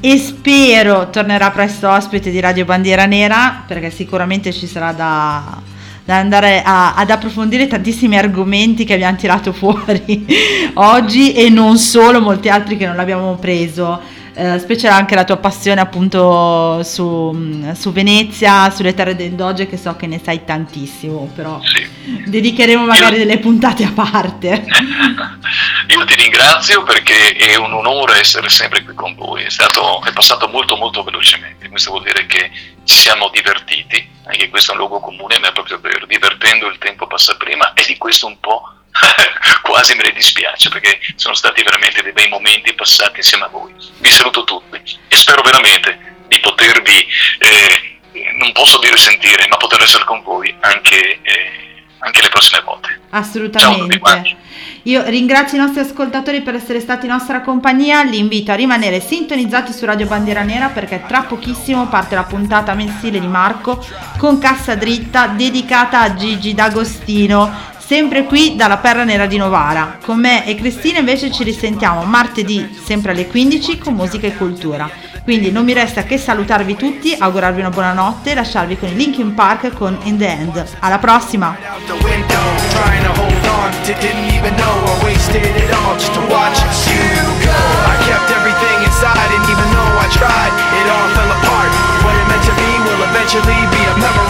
e spero tornerà presto ospite di Radio Bandiera Nera perché sicuramente ci sarà da, da andare a, ad approfondire tantissimi argomenti che abbiamo tirato (laughs) fuori oggi e non solo, molti altri che non abbiamo preso eh, specie anche la tua passione appunto su, su, Venezia, sulle terre del Doge che so che ne sai tantissimo, però sì. dedicheremo magari Io... delle puntate a parte. (laughs) Io ti ringrazio perché è un onore essere sempre qui con voi, è, stato, è passato molto molto velocemente, questo vuol dire che ci siamo divertiti, anche questo è un luogo comune, ma è proprio vero, divertendo il tempo passa prima e di questo un po' (laughs) quasi me ne dispiace perché sono stati veramente dei bei momenti passati insieme a voi. Vi saluto tutti e spero veramente di potervi, eh, non posso dire sentire, ma poter essere con voi anche, eh, anche le prossime volte. Assolutamente. Io ringrazio i nostri ascoltatori per essere stati in nostra compagnia, li invito a rimanere sintonizzati su Radio Bandiera Nera perché tra pochissimo parte la puntata mensile di Marco con Cassa Dritta dedicata a Gigi D'Agostino sempre qui dalla Perla Nera di Novara. Con me e Cristina invece ci risentiamo martedì, sempre alle 15, con musica e cultura. Quindi non mi resta che salutarvi tutti, augurarvi una buona notte e lasciarvi con i Linkin Park con In The End. Alla prossima! eventually be a memory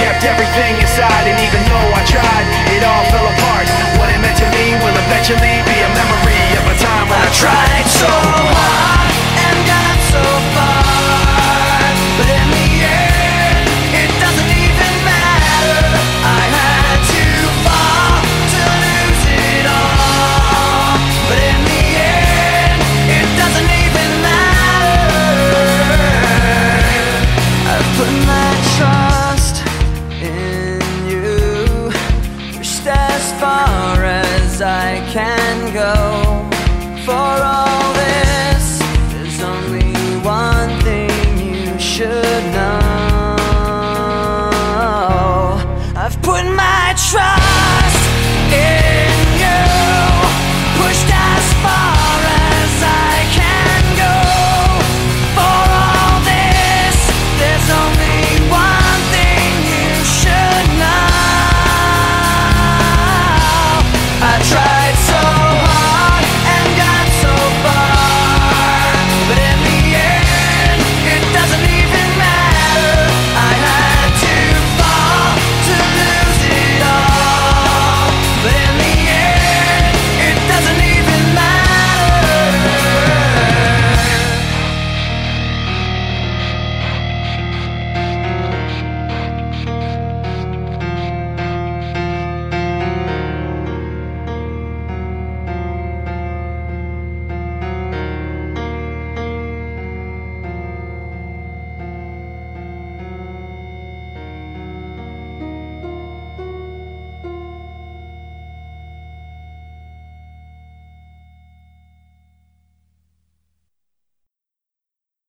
kept everything inside And even though I tried, it all fell apart. What it meant to me will eventually be a memory Of a time when I, I tried so hard.